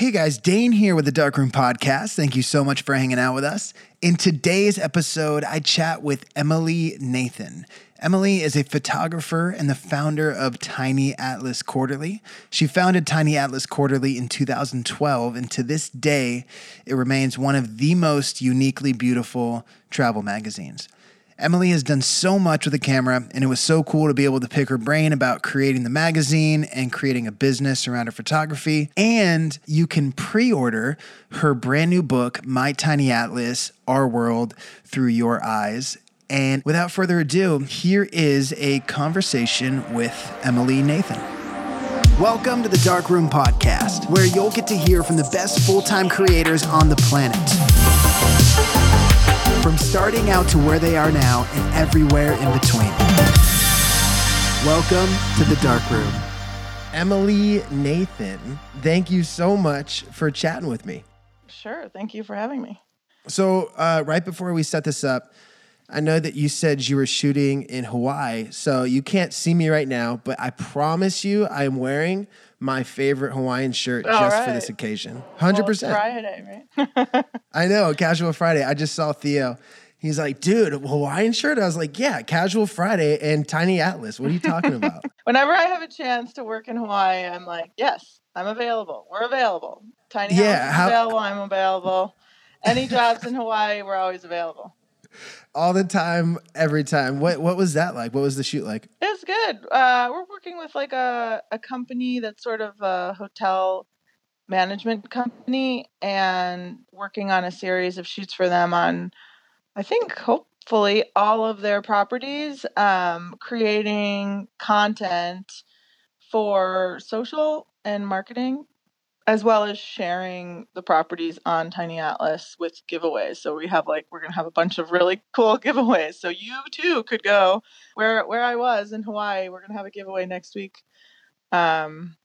Hey guys, Dane here with the Darkroom Podcast. Thank you so much for hanging out with us. In today's episode, I chat with Emily Nathan. Emily is a photographer and the founder of Tiny Atlas Quarterly. She founded Tiny Atlas Quarterly in 2012, and to this day, it remains one of the most uniquely beautiful travel magazines. Emily has done so much with the camera, and it was so cool to be able to pick her brain about creating the magazine and creating a business around her photography. And you can pre order her brand new book, My Tiny Atlas Our World Through Your Eyes. And without further ado, here is a conversation with Emily Nathan. Welcome to the Dark Room Podcast, where you'll get to hear from the best full time creators on the planet. From starting out to where they are now and everywhere in between. Welcome to the Dark Room. Emily Nathan, thank you so much for chatting with me. Sure. Thank you for having me. So, uh, right before we set this up, I know that you said you were shooting in Hawaii, so you can't see me right now, but I promise you I am wearing my favorite Hawaiian shirt All just right. for this occasion. 100%. Well, Friday, right? I know, Casual Friday. I just saw Theo. He's like, dude, Hawaiian shirt? I was like, yeah, Casual Friday and Tiny Atlas. What are you talking about? Whenever I have a chance to work in Hawaii, I'm like, yes, I'm available. We're available. Tiny Yeah, is how- available. I'm available. Any jobs in Hawaii, we're always available. All the time, every time. What what was that like? What was the shoot like? It's good. Uh, we're working with like a, a company that's sort of a hotel management company and working on a series of shoots for them on, I think, hopefully all of their properties, um, creating content for social and marketing, as well as sharing the properties on Tiny Atlas with giveaways. So we have like we're gonna have a bunch of really cool giveaways. So you too could go where where I was in Hawaii. We're gonna have a giveaway next week, um,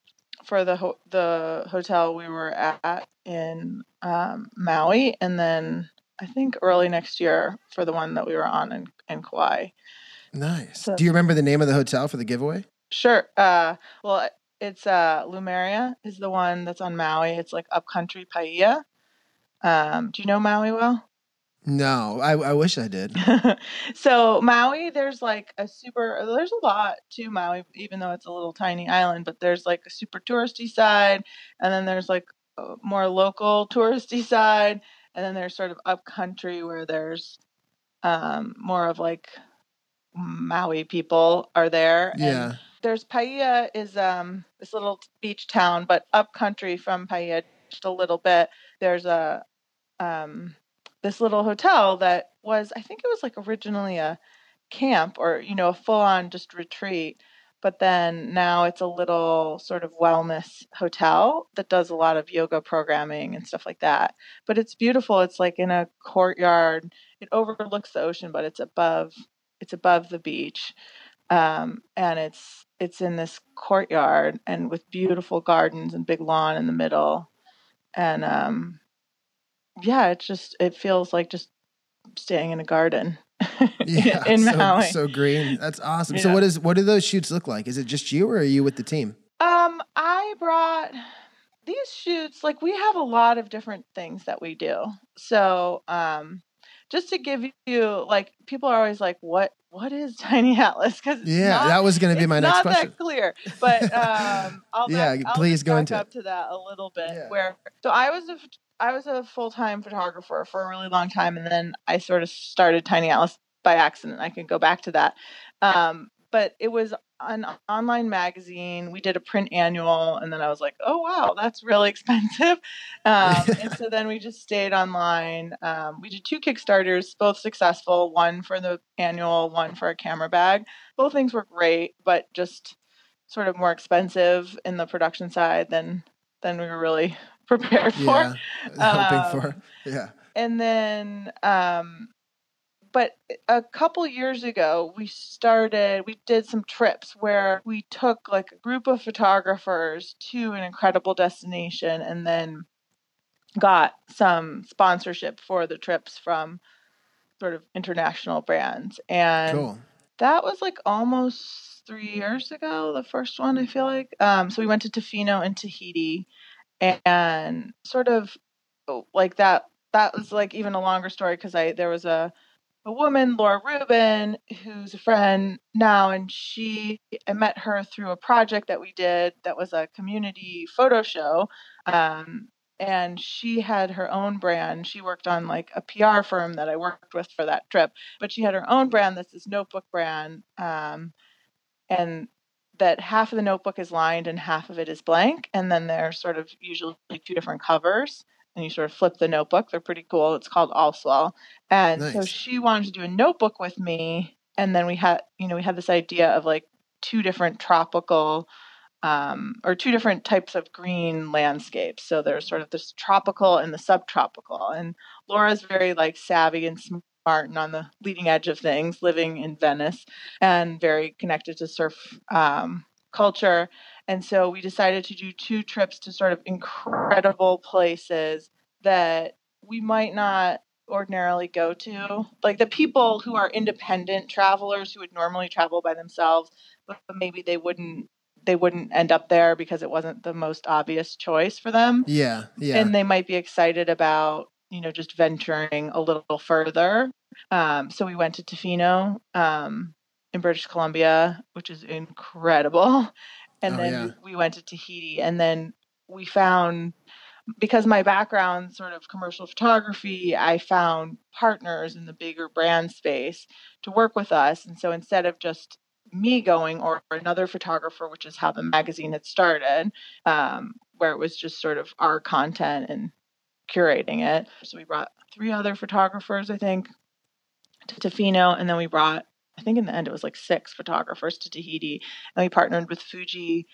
for the ho- the hotel we were at in um, Maui, and then I think early next year for the one that we were on in in Kauai. Nice. So- Do you remember the name of the hotel for the giveaway? Sure. Uh, well, it's uh, Lumeria is the one that's on Maui. It's like upcountry Paia. Um, do you know Maui well? No, I, I wish I did. so Maui, there's like a super. There's a lot to Maui, even though it's a little tiny island. But there's like a super touristy side, and then there's like a more local touristy side, and then there's sort of upcountry where there's um, more of like Maui people are there. and Yeah. There's Paia is um this little beach town, but upcountry from Paia just a little bit. There's a um this little hotel that was I think it was like originally a camp or you know a full on just retreat, but then now it's a little sort of wellness hotel that does a lot of yoga programming and stuff like that. But it's beautiful. It's like in a courtyard. It overlooks the ocean, but it's above it's above the beach um, and it's it's in this courtyard and with beautiful gardens and big lawn in the middle and um, yeah it just it feels like just staying in a garden Yeah. in so, Maui. so green. That's awesome. So what is what do those shoots look like? Is it just you or are you with the team? Um, I brought these shoots. Like we have a lot of different things that we do. So, um, just to give you like, people are always like, "What? What is Tiny Atlas?" Because Yeah, that was going to be my next not question. that clear. But um, I'll Yeah, back, I'll please go into it. to that a little bit. Yeah. Where so I was a I was a full time photographer for a really long time, and then I sort of started Tiny Atlas by accident. I can go back to that. Um, but it was an online magazine. We did a print annual, and then I was like, "Oh wow, that's really expensive." Um, and so then we just stayed online. Um, we did two Kickstarters, both successful. One for the annual, one for a camera bag. Both things were great, but just sort of more expensive in the production side than than we were really prepared for Yeah. Hoping Um, for. Yeah. and then um but a couple years ago we started we did some trips where we took like a group of photographers to an incredible destination and then got some sponsorship for the trips from sort of international brands and Cool. that was like almost three years ago the first one i feel like um, so we went to tofino and tahiti and sort of like that that was like even a longer story because I there was a a woman, Laura Rubin, who's a friend now, and she I met her through a project that we did that was a community photo show. Um, and she had her own brand. She worked on like a PR firm that I worked with for that trip, but she had her own brand that's this notebook brand. Um, and that half of the notebook is lined and half of it is blank. And then there's sort of usually two different covers and you sort of flip the notebook. They're pretty cool. It's called Allswell. And nice. so she wanted to do a notebook with me. And then we had, you know, we had this idea of like two different tropical um, or two different types of green landscapes. So there's sort of this tropical and the subtropical. And Laura's very like savvy and smart and on the leading edge of things, living in Venice and very connected to surf um, culture. And so we decided to do two trips to sort of incredible places that we might not ordinarily go to. Like the people who are independent travelers who would normally travel by themselves, but maybe they wouldn't they wouldn't end up there because it wasn't the most obvious choice for them. Yeah. Yeah. And they might be excited about, you know, just venturing a little further. Um, so we went to Tofino um, in British Columbia, which is incredible and oh, then yeah. we went to Tahiti, and then we found because my background sort of commercial photography, I found partners in the bigger brand space to work with us, and so instead of just me going or another photographer, which is how the magazine had started, um, where it was just sort of our content and curating it. So we brought three other photographers, I think, to Tofino, and then we brought I think in the end it was like six photographers to Tahiti, and we partnered with Fuji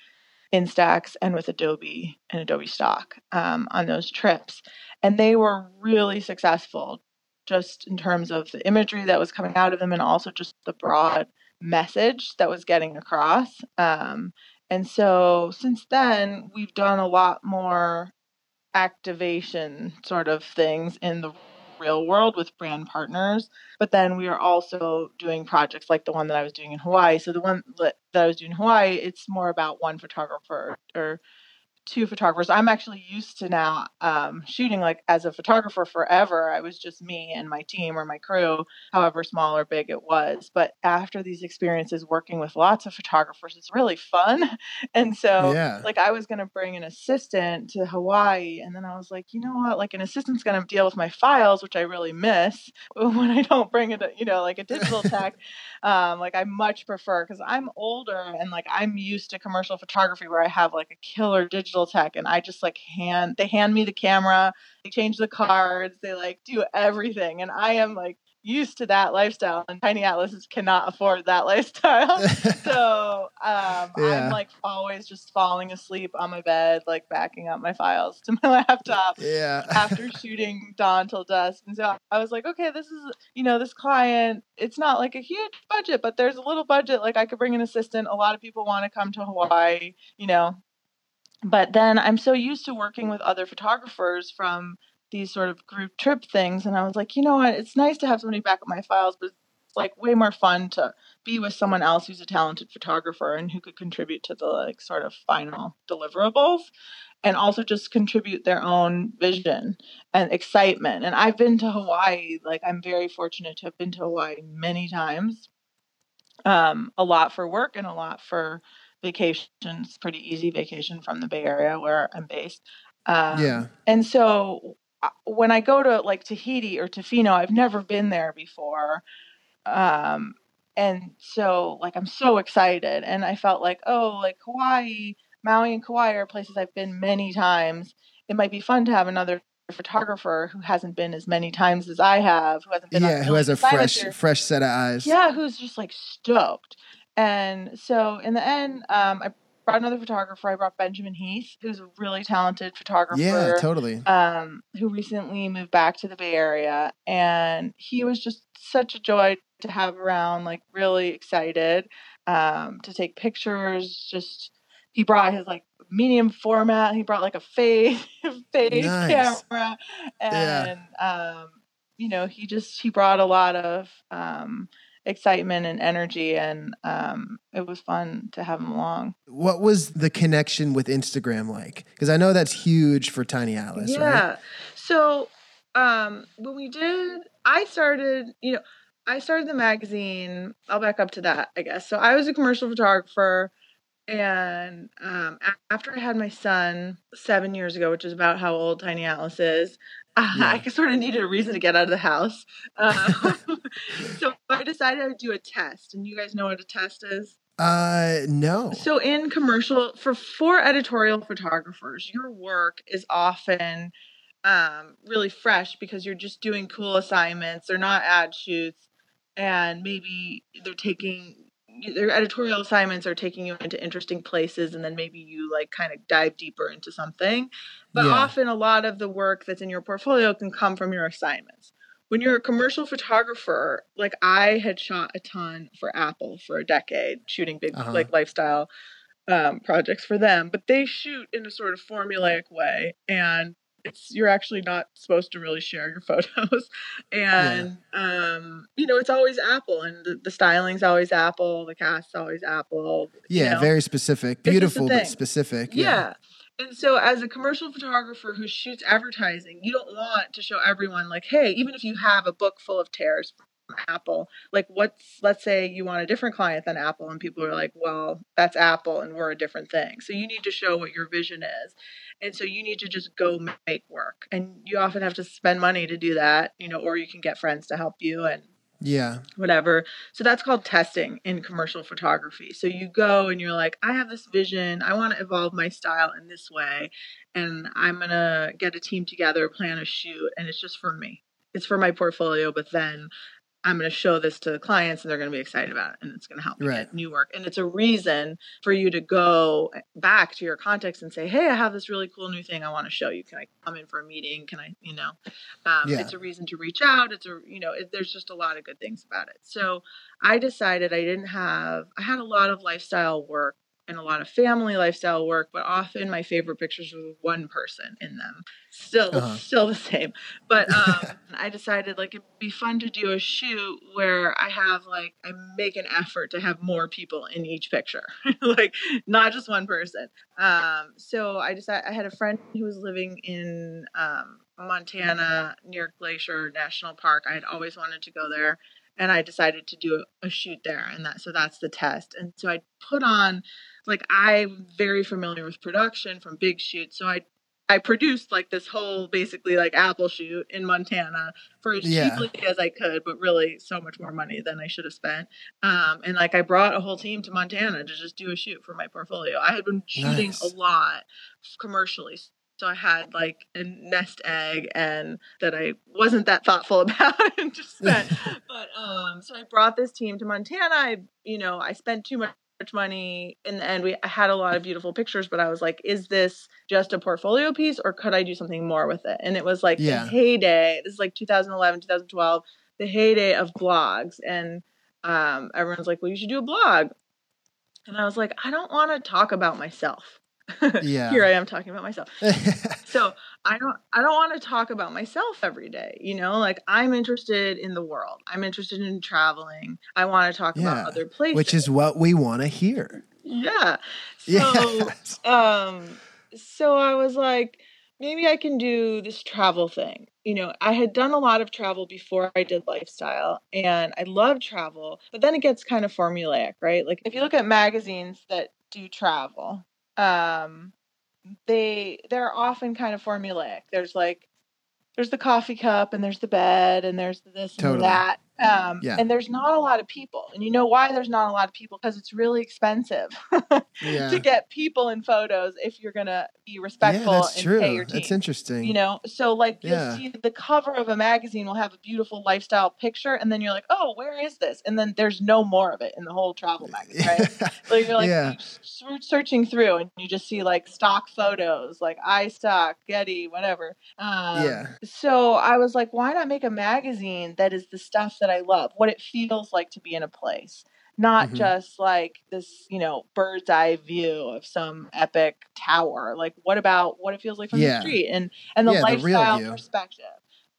Instax and with Adobe and Adobe Stock um, on those trips, and they were really successful, just in terms of the imagery that was coming out of them, and also just the broad message that was getting across. Um, and so since then, we've done a lot more activation sort of things in the real world with brand partners. But then we are also doing projects like the one that I was doing in Hawaii. So the one that I was doing in Hawaii, it's more about one photographer or two photographers. I'm actually used to now um, shooting like as a photographer forever. I was just me and my team or my crew, however small or big it was. But after these experiences working with lots of photographers, it's really fun. And so, yeah. like, I was going to bring an assistant to Hawaii, and then I was like, you know what? Like, an assistant's going to deal with my files, which I really miss when I don't bring it, you know, like a digital tech. um, like, I much prefer because I'm older and like I'm used to commercial photography where I have like a killer digital digital tech and I just like hand they hand me the camera, they change the cards, they like do everything. And I am like used to that lifestyle and tiny atlases cannot afford that lifestyle so um, yeah. i'm like always just falling asleep on my bed like backing up my files to my laptop yeah after shooting dawn till dusk and so i was like okay this is you know this client it's not like a huge budget but there's a little budget like i could bring an assistant a lot of people want to come to hawaii you know but then I'm so used to working with other photographers from these sort of group trip things. And I was like, you know what? It's nice to have somebody back up my files, but it's like way more fun to be with someone else who's a talented photographer and who could contribute to the like sort of final deliverables and also just contribute their own vision and excitement. And I've been to Hawaii, like I'm very fortunate to have been to Hawaii many times. Um, a lot for work and a lot for vacation. It's pretty easy vacation from the Bay Area where I'm based. Um, yeah. And so uh, when I go to like Tahiti or Tofino, I've never been there before. Um, and so like I'm so excited, and I felt like oh like Hawaii, Maui, and Kauai are places I've been many times. It might be fun to have another photographer who hasn't been as many times as I have, who hasn't been yeah, who has a fresh fresh set of eyes. Yeah, who's just like stoked. And so in the end, um, I brought another photographer. I brought Benjamin Heath, who's a really talented photographer. Yeah, totally. Um, who recently moved back to the Bay Area, and he was just such a joy to have around. Like really excited um, to take pictures. Just he brought his like medium format. He brought like a face face nice. camera, and yeah. um, you know he just he brought a lot of um, excitement and energy, and um, it was fun to have him along. What was the connection with Instagram like? Because I know that's huge for Tiny Atlas. Yeah. Right? So um, when we did, I started, you know, I started the magazine. I'll back up to that, I guess. So I was a commercial photographer. And um, after I had my son seven years ago, which is about how old Tiny Atlas is, uh, yeah. I sort of needed a reason to get out of the house. Uh, so I decided I would do a test. And you guys know what a test is? Uh, no. So in commercial, for for editorial photographers, your work is often um, really fresh because you're just doing cool assignments. They're not ad shoots, and maybe they're taking their editorial assignments are taking you into interesting places and then maybe you like kind of dive deeper into something but yeah. often a lot of the work that's in your portfolio can come from your assignments when you're a commercial photographer like i had shot a ton for apple for a decade shooting big uh-huh. like lifestyle um, projects for them but they shoot in a sort of formulaic way and it's you're actually not supposed to really share your photos and yeah. um you know it's always apple and the, the styling's always apple the cast's always apple yeah you know? very specific beautiful but specific yeah. yeah. And so, as a commercial photographer who shoots advertising, you don't want to show everyone, like, hey, even if you have a book full of tears Apple, like, what's, let's say you want a different client than Apple, and people are like, well, that's Apple and we're a different thing. So, you need to show what your vision is. And so you need to just go make work. And you often have to spend money to do that, you know, or you can get friends to help you and yeah. Whatever. So that's called testing in commercial photography. So you go and you're like, I have this vision. I want to evolve my style in this way. And I'm going to get a team together, plan a shoot, and it's just for me. It's for my portfolio, but then I'm going to show this to the clients and they're going to be excited about it and it's going to help me right. get new work. And it's a reason for you to go back to your context and say, Hey, I have this really cool new thing I want to show you. Can I come in for a meeting? Can I, you know, um, yeah. it's a reason to reach out. It's a, you know, it, there's just a lot of good things about it. So I decided I didn't have, I had a lot of lifestyle work a lot of family lifestyle work, but often my favorite pictures were one person in them. Still, uh-huh. still the same. But um, I decided like it'd be fun to do a shoot where I have like I make an effort to have more people in each picture, like not just one person. Um, so I decided I had a friend who was living in um, Montana near Glacier National Park. I had always wanted to go there and I decided to do a, a, shoot there and that so that's the test. And so I put on like I'm very familiar with production from big shoots. So I I produced like this whole basically like Apple shoot in Montana for as yeah. cheaply as I could, but really so much more money than I should have spent. Um, and like I brought a whole team to Montana to just do a shoot for my portfolio. I had been shooting nice. a lot commercially. So I had like a nest egg and that I wasn't that thoughtful about and just spent. but um so I brought this team to Montana. I you know, I spent too much money in the end we I had a lot of beautiful pictures but i was like is this just a portfolio piece or could i do something more with it? And it was like yeah. the heyday this is like 2011 2012 the heyday of blogs and um, everyone's like well you should do a blog. And i was like i don't want to talk about myself yeah. Here I am talking about myself. so I don't I don't want to talk about myself every day. You know, like I'm interested in the world. I'm interested in traveling. I want to talk yeah. about other places. Which is what we want to hear. Yeah. So yes. um so I was like, maybe I can do this travel thing. You know, I had done a lot of travel before I did lifestyle and I love travel, but then it gets kind of formulaic, right? Like if you look at magazines that do travel, um, they they're often kind of formulaic. There's like there's the coffee cup and there's the bed and there's this totally. and that um, yeah. And there's not a lot of people. And you know why there's not a lot of people? Because it's really expensive yeah. to get people in photos if you're going to be respectful yeah, that's and true. pay your team. That's interesting. You know, so like you'll see the cover of a magazine will have a beautiful lifestyle picture. And then you're like, oh, where is this? And then there's no more of it in the whole travel magazine, right? so you're like yeah. you're searching through and you just see like stock photos, like iStock, Getty, whatever. Um, yeah. So I was like, why not make a magazine that is the stuff that I love, what it feels like to be in a place, not mm-hmm. just like this, you know, bird's eye view of some epic tower. Like, what about what it feels like from yeah. the street and and the yeah, lifestyle the perspective.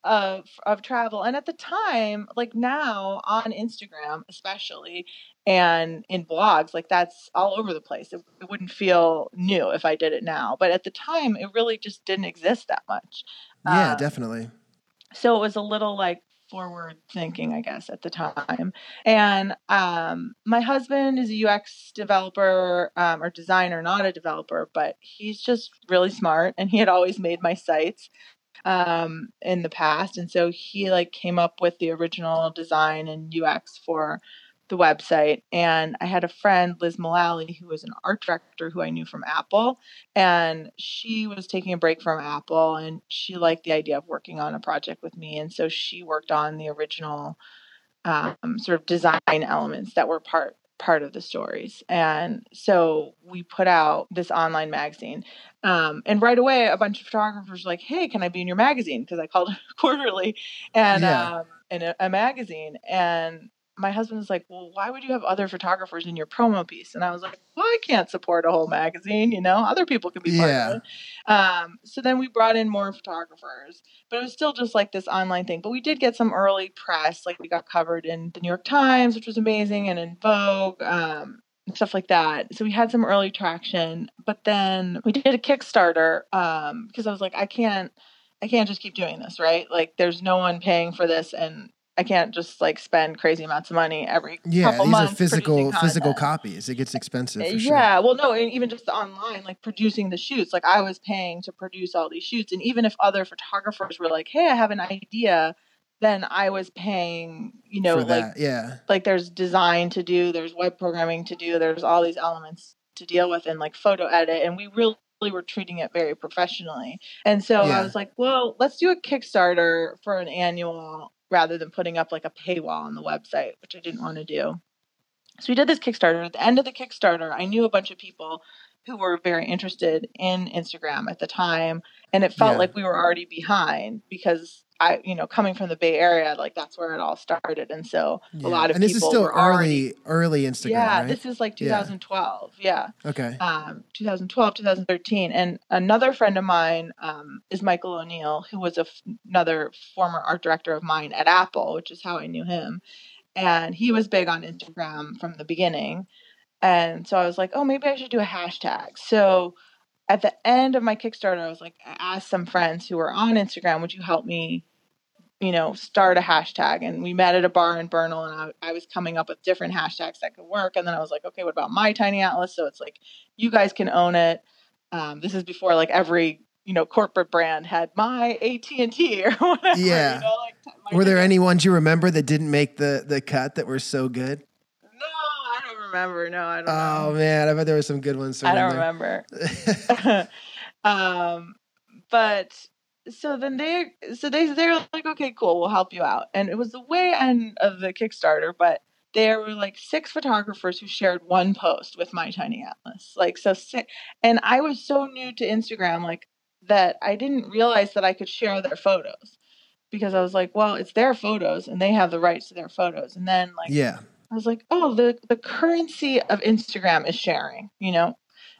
of of travel. And at the time, like now on Instagram, especially, and in blogs, like that's all over the place. It, it wouldn't feel new if I did it now, but at the time, it really just didn't exist that much. Yeah, Um, definitely. so it was a little like forward thinking, I guess, at the time. And um, my husband is a UX developer um, or designer, not a developer, but he's just really smart, and he had always made my sites um, in the past, and so he like came up with the original design and UX for the website. And I had a friend, Liz Mullally, who was an art director who I knew from Apple, and she was taking a break from Apple, and she liked the idea of working on a project with me, and so she worked on the original um, sort of design elements that were part part of the stories and so we put out this online magazine um, and right away a bunch of photographers were like hey can i be in your magazine because i called it quarterly and Yeah. um, in a, a magazine and my husband was like well why would you have other photographers in your promo piece and i was like well i can't support a whole magazine you know other people can be part Yeah. of it um, so then we brought in more photographers but it was still just like this online thing. But we did get some early press, like we got covered in the New York Times, which was amazing, and in Vogue, um, and stuff like that. So we had some early traction. But then we did a Kickstarter um, because I was like, I can't, I can't just keep doing this, right? Like, there's no one paying for this, and I can't just like spend crazy amounts of money every Yeah, these are physical physical copies. It gets expensive for sure. Yeah, well, no, and even just online, like producing the shoots. Like I was paying to produce all these shoots, and even if other photographers were like, "Hey, I have an idea," then I was paying. You know, for like that. Yeah. like there's design to do, there's web programming to do, there's all these elements to deal with, and like photo edit, and we really were treating it very professionally. And so I was like, well, let's do a Kickstarter for an annual rather than putting up like a paywall on the website, which I didn't want to do. So we did this Kickstarter. At the end of the Kickstarter, I knew a bunch of people who were very interested in Instagram at the time, and it felt Yeah. like we were already behind because I, you know, coming from the Bay Area, like that's where it all started, and so Yeah. a lot of and this is still were already. early early Instagram, Yeah, right? this is like Yeah. 2012. Yeah, Okay. um, 2012, 2013. And another friend of mine um, is Michael O'Neill, who was a f- another former art director of mine at Apple, which is how I knew him. And he was big on Instagram from the beginning. And so I was like, oh, maybe I should do a hashtag. So at the end of my Kickstarter, I was like, I asked some friends who were on Instagram, would you help me, you know, start a hashtag? And we met at a bar in Bernal, and I, I was coming up with different hashtags that could work. And then I was like, okay, what about my tiny atlas? So it's like, you guys can own it. Um, this is before like every you know corporate brand had my AT and T or whatever. Yeah. You know, like Were there any ones you remember that didn't make the the cut that were so good? No, I don't remember. No, I don't Oh know. man, I bet there were some good ones. I don't remember. um, but so then they, so they, they're like, okay, cool, we'll help you out. And it was the way end of the Kickstarter, but there were like six photographers who shared one post with my tiny atlas. Like, so and I was so new to Instagram, like that I didn't realize that I could share their photos because I was like, well, it's their photos and they have the rights to their photos. And then like, yeah. I was like, oh, the the currency of Instagram is sharing. You know,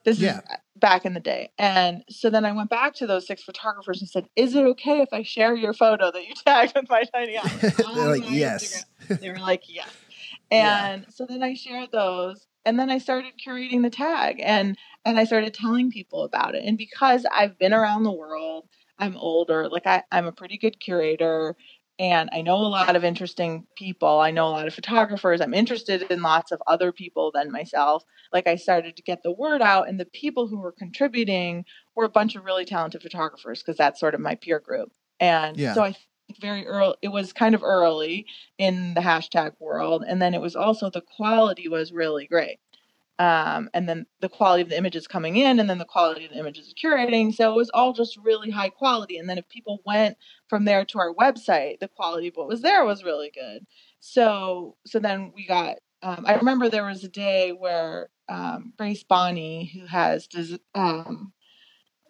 this Yeah. is back in the day. And so then I went back to those six photographers and said, is it okay if I share your photo that you tagged with my tiny atlas? They're like, yes. Instagram?" They were like, yes. Yeah. And so then I shared those. And then I started curating the tag and and I started telling people about it. And because I've been around the world, I'm older, like I, I'm a pretty good curator and I know a lot of interesting people. I know a lot of photographers. I'm interested in lots of other people than myself. Like I started to get the word out, and the people who were contributing were a bunch of really talented photographers because that's sort of my peer group. And Yeah. so I think very early, it was kind of early in the hashtag world. And then it was also the quality was really great. Um, and then the quality of the images coming in, and then the quality of the images curating. So it was all just really high quality. And then if people went from there to our website, the quality of what was there was really good. So so then we got. Um, I remember there was a day where um, Grace Bonney, who has des- um,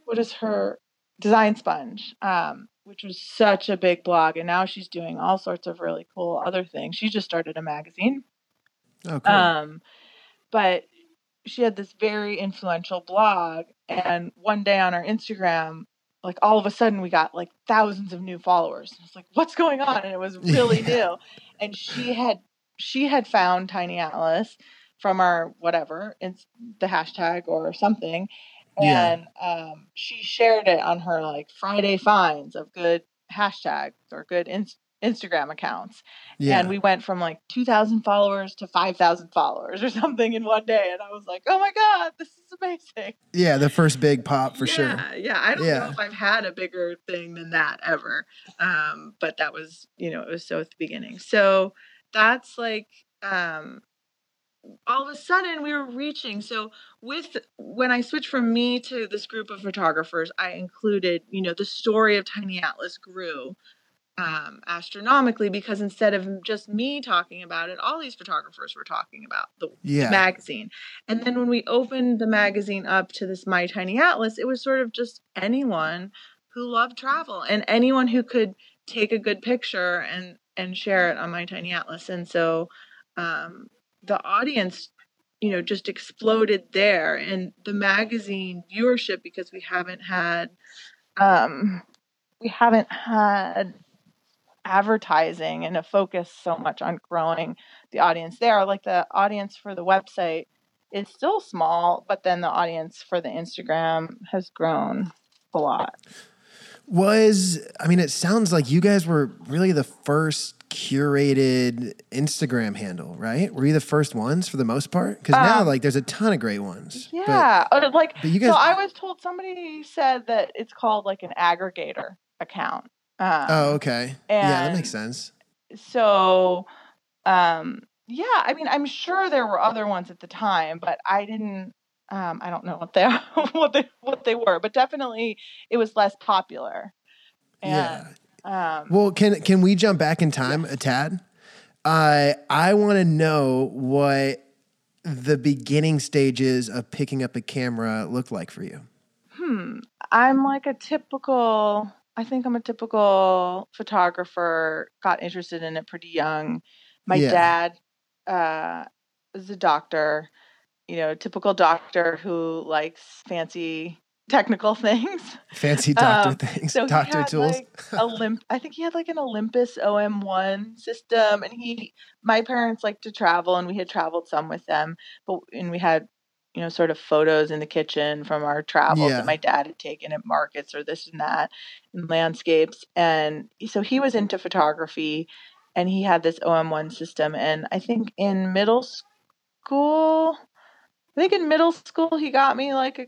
what is her design sponge, um, which was such a big blog, and now she's doing all sorts of really cool other things. She just started a magazine. Oh, cool. Um, but she had this very influential blog, and one day on our Instagram, like all of a sudden we got like thousands of new followers. I was like, what's going on? And it was really yeah. new. And she had she had found Tiny Atlas from our whatever, it's the hashtag or something. And yeah. um, she shared it on her like Friday finds of good hashtags or good in- Instagram accounts. Yeah. And we went from like 2,000 followers to 5,000 followers or something in one day. And I was like, oh my God, this is amazing. Yeah, the first big pop for yeah, sure. Yeah. I don't yeah. know if I've had a bigger thing than that ever. Um, but that was, you know, it was so at the beginning. So that's like, um, all of a sudden we were reaching so with when i switched from me to this group of photographers i included you know the story of tiny atlas grew um, astronomically because instead of just me talking about it, all these photographers were talking about the, yeah. magazine. And then when we opened the magazine up to this My Tiny Atlas, it was sort of just anyone who loved travel and anyone who could take a good picture and and share it on My Tiny Atlas. And so um, the audience you know just exploded there and the magazine viewership because we haven't had um we haven't had advertising and a focus so much on growing the audience there. Like the audience for the website is still small, but then the audience for the Instagram has grown a lot. Was I mean, it sounds like you guys were really the first curated Instagram handle, right? Were you the first ones for the most part? Because um, now, like, there's a ton of great ones. Yeah, but, like, but you guys, so I was told somebody said that it's called like an aggregator account. Um, oh, okay. yeah, that makes sense. So, um, yeah, I mean, I'm sure there were other ones at the time, but I didn't. Um, I don't know what they what they what they were, but definitely it was less popular. And, yeah. Um, well, can can we jump back in time a tad? I I want to know what the beginning stages of picking up a camera looked like for you. Hmm. I'm like a typical I think I'm a typical photographer, got interested in it pretty young. My yeah. dad uh, is a doctor, you know, typical doctor who likes fancy technical things. Fancy doctor um, things, so doctor had, tools. Like, Olymp- I think he had like an Olympus OM1 system, and he, my parents like to travel, and we had traveled some with them, but and we had you know, sort of photos in the kitchen from our travels yeah. that my dad had taken at markets or this and that and landscapes. And so he was into photography and he had this OM1 system. And I think in middle school, I think in middle school, he got me like a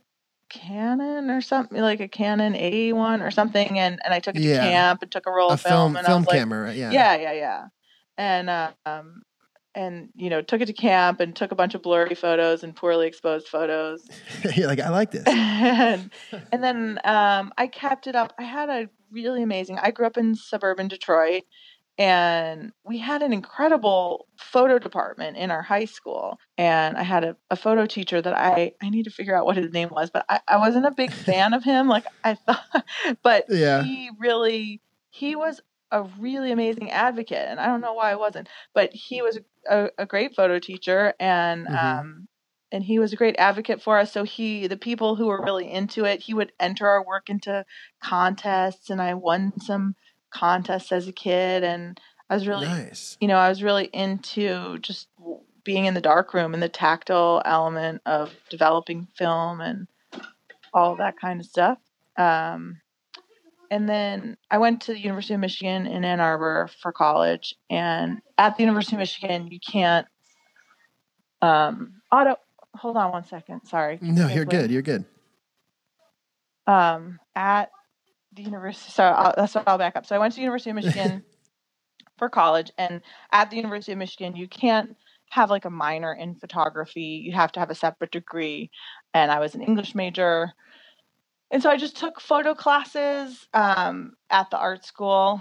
Canon or something, like a Canon A1 or something. And, and I took it yeah. to camp and took a roll a of film. film and film camera, like, yeah. Yeah, yeah, yeah. And um, and you know took it to camp and took a bunch of blurry photos and poorly exposed photos. You're like i like this. And, and then um, i kept it up. I had a really amazing i grew up in suburban detroit and we had an incredible photo department in our high school and i had a, a photo teacher that i i need to figure out what his name was but i, I wasn't a big fan of him like i thought but yeah. he really he was a really amazing advocate and i don't know why i wasn't but he was a, a great photo teacher and mm-hmm. um and he was a great advocate for us so he the people who were really into it he would enter our work into contests and i won some contests as a kid and i was really nice. you know i was really into just being in the dark room and the tactile element of developing film and all that kind of stuff um and then I went to the University of Michigan in Ann Arbor for college. And at the University of Michigan, you can't um, auto. Hold on one second. Sorry. No, you're good. You're good. Um, at the university, so I'll, that's what I'll back up. So I went to the University of Michigan for college, and at the University of Michigan, you can't have like a minor in photography. You have to have a separate degree. And I was an English major and so I just took photo classes um, at the art school.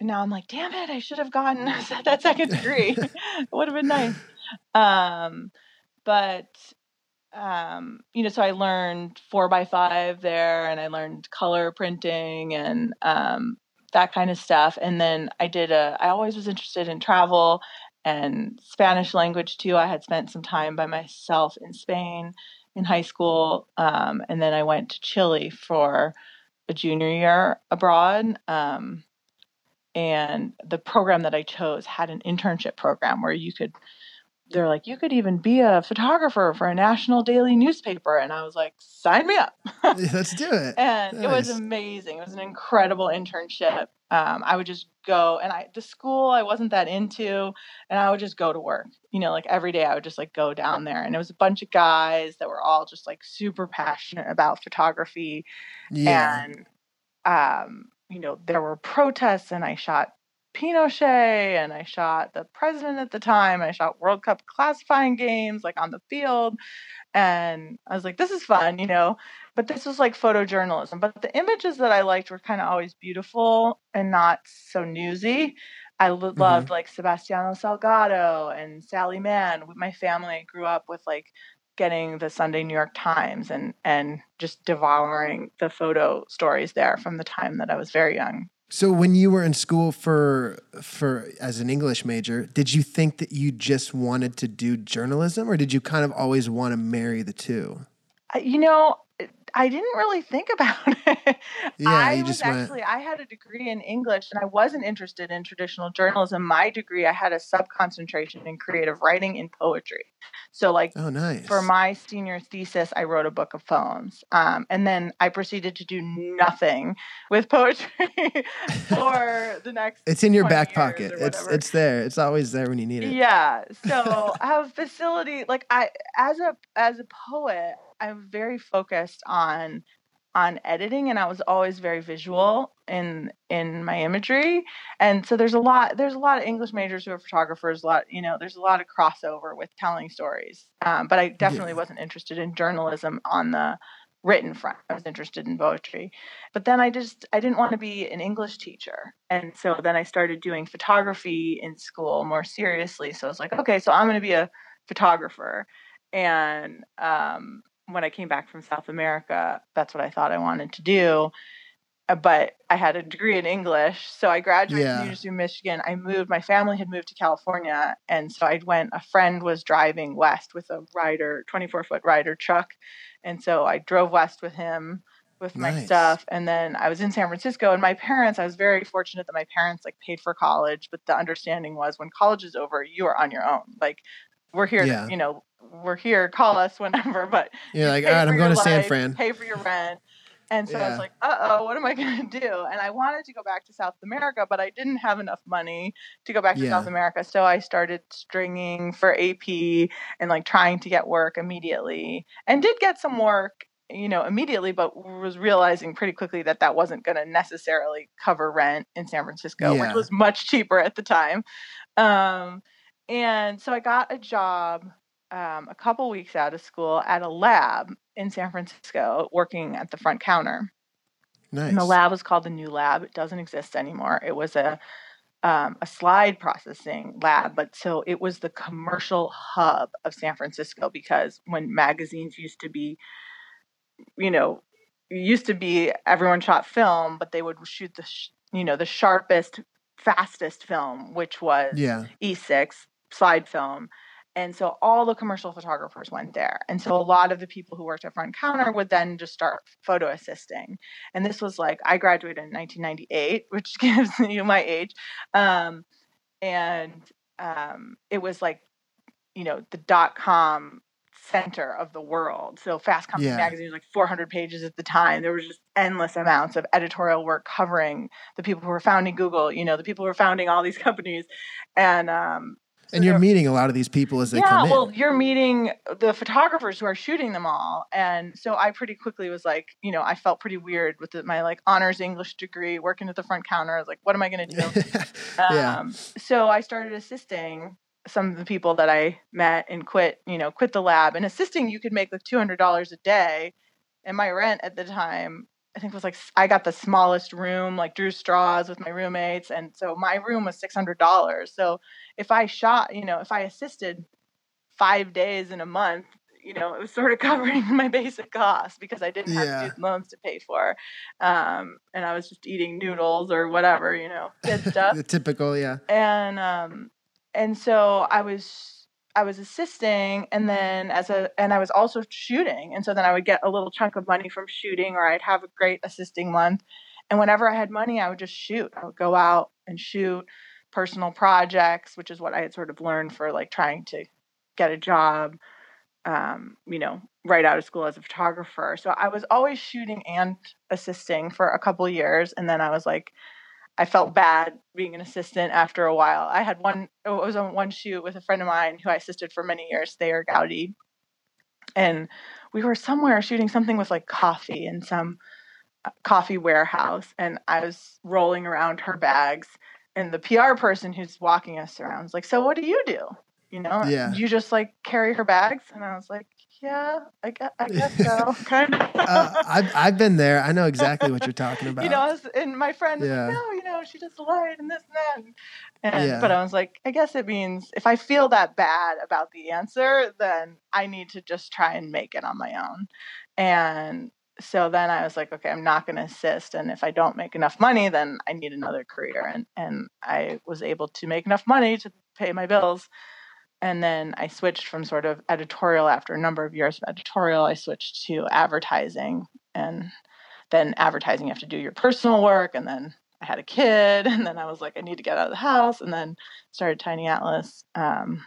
And now I'm like, damn it, I should have gotten that second degree. it would have been nice. Um, but um, you know, so I learned four by five there, and I learned color printing and um, that kind of stuff. And then I did a. I always was interested in travel and Spanish language too. I had spent some time by myself in Spain, in high school, um, and then I went to Chile for a junior year abroad. Um, and the program that I chose had an internship program where you could they're like, you could even be a photographer for a national daily newspaper. And I was like, sign me up. Let's do it. and nice. it was amazing. It was an incredible internship. Um, I would just go and I, the school I wasn't that into, and I would just go to work. You know, like every day I would just like go down there. And it was a bunch of guys that were all just like super passionate about photography. Yeah. And, um, you know, there were protests and I shot Pinochet and I shot the president at the time. I shot World Cup classifying games like on the field. And I was like, this is fun, you know. But this was like photojournalism. But the images that I liked were kind of always beautiful and not so newsy. I loved mm-hmm. like Sebastião Salgado and Sally Mann. My family grew up with like getting the Sunday New York Times and and just devouring the photo stories there from the time that I was very young. So when you were in school for for as an English major, did you think that you just wanted to do journalism or did you kind of always want to marry the two? You know, I didn't really think about it. Yeah, I you was just actually went... I had a degree in English and I wasn't interested in traditional journalism. My degree, I had a sub concentration in creative writing and poetry. So like oh, nice. for my senior thesis, I wrote a book of poems. Um, and then I proceeded to do nothing with poetry for the next It's in your back pocket. It's it's there. It's always there when you need it. Yeah. So I have facility like I as a as a poet, I'm very focused on on editing and I was always very visual in in my imagery. And so there's a lot there's a lot of English majors who are photographers, a lot, you know, there's a lot of crossover with telling stories. Um, but I definitely yeah. wasn't interested in journalism on the written front. I was interested in poetry. But then I just I didn't want to be an English teacher. And so then I started doing photography in school more seriously. So I was like, okay, so I'm going to be a photographer. And um, when I came back from South America, that's what I thought I wanted to do. Uh, but I had a degree in English, so I graduated yeah. from University of Michigan. I moved. My family had moved to California, and so I went. A friend was driving west with a Ryder, twenty-four foot Ryder truck, and so I drove west with him with nice. my stuff. And then I was in San Francisco, and my parents. I was very fortunate that my parents like paid for college, but the understanding was when college is over, you are on your own. Like we're here, yeah. to, you know, we're here. Call us whenever. But yeah, like all right, I'm going to life, San Fran. Pay for your rent. And so yeah. I was like, uh oh, what am I going to do? And I wanted to go back to South America, but I didn't have enough money to go back to yeah. South America. So I started stringing for AP and like trying to get work immediately and did get some work, you know, immediately, but was realizing pretty quickly that that wasn't going to necessarily cover rent in San Francisco, yeah. which was much cheaper at the time. Um, and so I got a job um, a couple weeks out of school at a lab in San Francisco working at the front counter. Nice. And the lab was called the New Lab. It doesn't exist anymore. It was a um, a slide processing lab, but so it was the commercial hub of San Francisco because when magazines used to be, you know, used to be everyone shot film, but they would shoot the, sh- you know, the sharpest, fastest film, which was yeah. E6 slide film. And so all the commercial photographers went there. And so a lot of the people who worked at front counter would then just start photo assisting. And this was like, I graduated in 1998, which gives you my age. Um, and um, it was like, you know, the dot com center of the world. So Fast Company yeah. magazine was like 400 pages at the time. There was just endless amounts of editorial work covering the people who were founding Google, you know, the people who were founding all these companies. And um, and you're meeting a lot of these people as they yeah, come in. well, you're meeting the photographers who are shooting them all, and so I pretty quickly was like, you know, I felt pretty weird with the, my like honors English degree, working at the front counter. I was like, what am I going to do? yeah. Um, so I started assisting some of the people that I met and quit, you know, quit the lab. And assisting, you could make like two hundred dollars a day, and my rent at the time I think it was like I got the smallest room, like drew straws with my roommates, and so my room was six hundred dollars. So if I shot, you know, if I assisted five days in a month, you know, it was sort of covering my basic costs because I didn't have yeah. student loans to pay for, um, and I was just eating noodles or whatever, you know, good stuff. the typical, yeah. And um, and so I was I was assisting and then as a and I was also shooting. And so then I would get a little chunk of money from shooting or I'd have a great assisting month. And whenever I had money, I would just shoot. I would go out and shoot personal projects, which is what I had sort of learned for like trying to get a job um, you know, right out of school as a photographer. So I was always shooting and assisting for a couple years and then I was like I felt bad being an assistant after a while. I had one, it was on one shoot with a friend of mine who I assisted for many years, Thayer Gowdy. And we were somewhere shooting something with like coffee in some uh, coffee warehouse. And I was rolling around her bags. And the PR person who's walking us around was like, So what do you do? You know, Yeah. you just like carry her bags. And I was like, Yeah, I guess, I guess so. kind of. uh, I've, I've been there. I know exactly what you're talking about. you know, and my friend Yeah. like, no, you know, she just lied and this and that. And, Yeah. but I was like, I guess it means if I feel that bad about the answer, then I need to just try and make it on my own. And so then I was like, okay, I'm not going to assist. And if I don't make enough money, then I need another career. And, and I was able to make enough money to pay my bills. And then I switched from sort of editorial after a number of years of editorial, I switched to advertising. And then advertising, you have to do your personal work. And then I had a kid. And then I was like, I need to get out of the house. And then started Tiny Atlas. Um,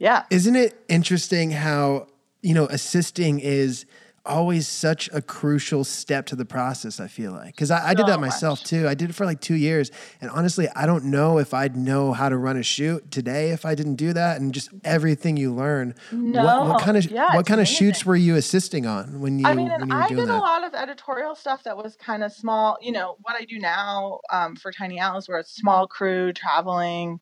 yeah. Isn't it interesting how, you know, assisting is always such a crucial step to the process, I feel like. Because I, I did So that myself much. too. I did it for like two years. And honestly, I don't know if I'd know how to run a shoot today if I didn't do that. And just everything you learn. No. what, what kind of yeah, what kind of shoots were you assisting on when you I mean, when and you were I doing did that? a lot of editorial stuff that was kind of small. You know, what I do now um, for Tiny Atlas, where it's small crew traveling,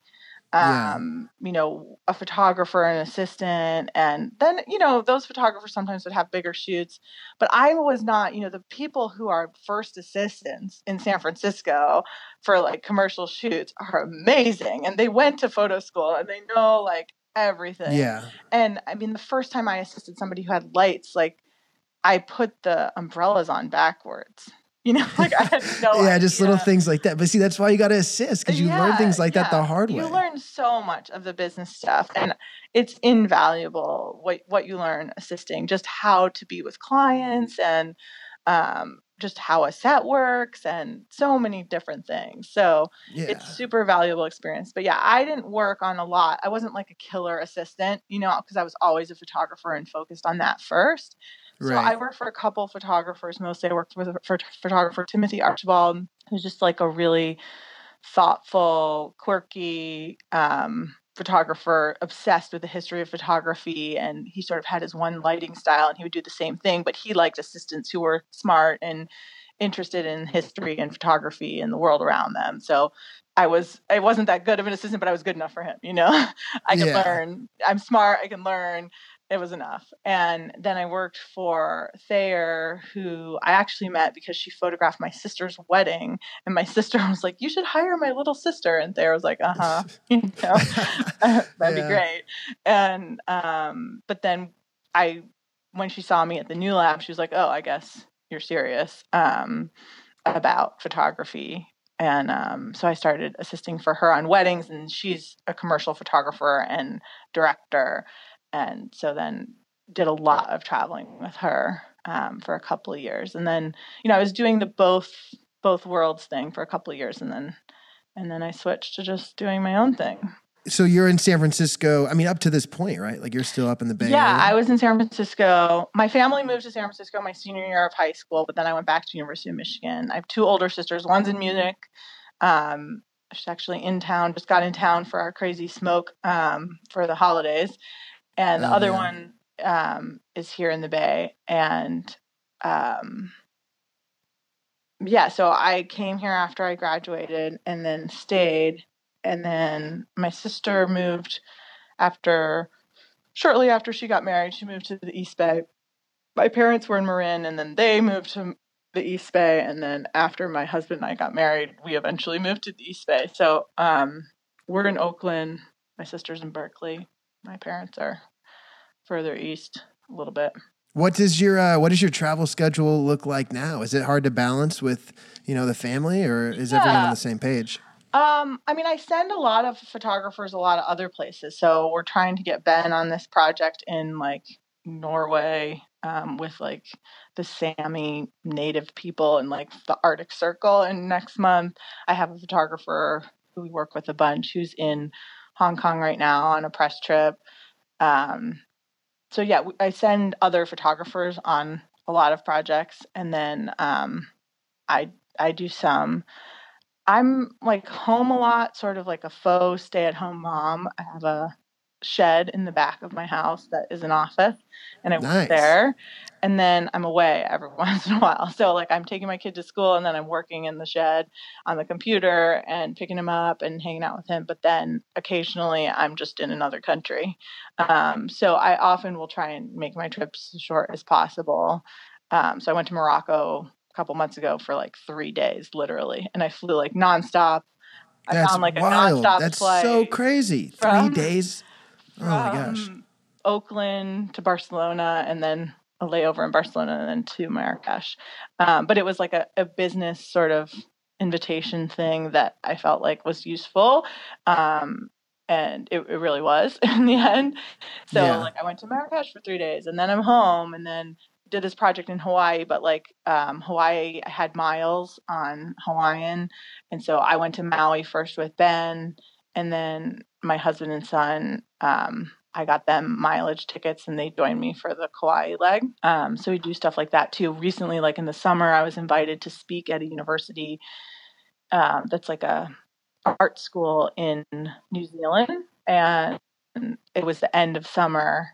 Yeah. um, you know, a photographer, an assistant, and then, you know, those photographers sometimes would have bigger shoots. But I was not, you know, the people who are first assistants in San Francisco for like commercial shoots are amazing. And they went to photo school and they know like everything. Yeah. And I mean, the first time I assisted somebody who had lights, like I put the umbrellas on backwards. You know, like I had no yeah, just little things like that. But see, that's why you got to assist because you learn things like that the hard way. You learn so much of the business stuff, and it's invaluable what what you learn assisting, just how to be with clients and um, just how a set works, and so many different things. So yeah. it's super valuable experience. But yeah, I didn't work on a lot. I wasn't like a killer assistant, you know, because I was always a photographer and focused on that first. So I worked for a couple photographers. Mostly I worked with photographer Timothy Archibald, who's just like a really thoughtful, quirky um, photographer, obsessed with the history of photography. And he sort of had his one lighting style, and he would do the same thing. But he liked assistants who were smart and interested in history and photography and the world around them. So I was I wasn't that good of an assistant, but I was good enough for him. You know, I could Yeah. learn. I'm smart. I can learn. It was enough. And then I worked for Thayer, who I actually met because she photographed my sister's wedding, and my sister was like, "You should hire my little sister." And Thayer was like, "Uh huh." you know, that'd be great. And um, but then I, when she saw me at the new lab, she was like, "Oh, I guess you're serious um, about photography." And um, so I started assisting for her on weddings, and she's a commercial photographer and director. And so then did a lot of traveling with her um, for a couple of years, and then you know I was doing the both both worlds thing for a couple of years, and then and then I switched to just doing my own thing. so you're in San Francisco. I mean, up to this point, right? Like you're still up in the Bay yeah, Area. I was in San Francisco. My family moved to San Francisco my senior year of high school, but then I went back to University of Michigan. I have two older sisters. One's in Munich. Um, she's actually in town. Just got in town for our crazy smoke um, for the holidays, and the Oh, other man. one um, is here in the Bay. And um, yeah, so I came here after I graduated, and then stayed. And then my sister moved after shortly after she got married, she moved to the East Bay. My parents were in Marin, and then they moved to the East Bay. And then after my husband and I got married, we eventually moved to the East Bay. So um, we're in Oakland. My sister's in Berkeley. My parents are further east a little bit. What does your uh, what does your travel schedule look like now? Is it hard to balance with you know the family, or is everyone on the same page? Um, I mean, I send a lot of photographers a lot of other places. So we're trying to get Ben on this project in like Norway um, with like the Sami native people and like the Arctic Circle. And next month, I have a photographer who we work with a bunch who's in Hong Kong right now on a press trip. Um, so yeah, I send other photographers on a lot of projects, and then um, I I do some. I'm like home a lot, sort of like a faux stay at home mom. I have a shed in the back of my house that is an office and I Nice. work there. And then I'm away every once in a while. So like I'm taking my kid to school and then I'm working in the shed on the computer and picking him up and hanging out with him. But then occasionally I'm just in another country. Um, so I often will try and make my trips as short as possible. Um, so I went to Morocco a couple months ago for like three days, literally, and I flew like nonstop. I That's found like a wild. nonstop That's flight so crazy. Three from- Oh my gosh. Oakland to Barcelona and then a layover in Barcelona and then to Marrakesh. Um, but it was like a, a business sort of invitation thing that I felt like was useful. Um, and it, it really was in the end. So Yeah. like I went to Marrakesh for three days and then I'm home and then did this project in Hawaii, but like um, Hawaii I had miles on Hawaiian. And so I went to Maui first with Ben and then my husband and son um, I got them mileage tickets and they joined me for the Kauai leg. Um, so we do stuff like that too. Recently, like in the summer, I was invited to speak at a university um, that's like a art school in New Zealand, and it was the end of summer,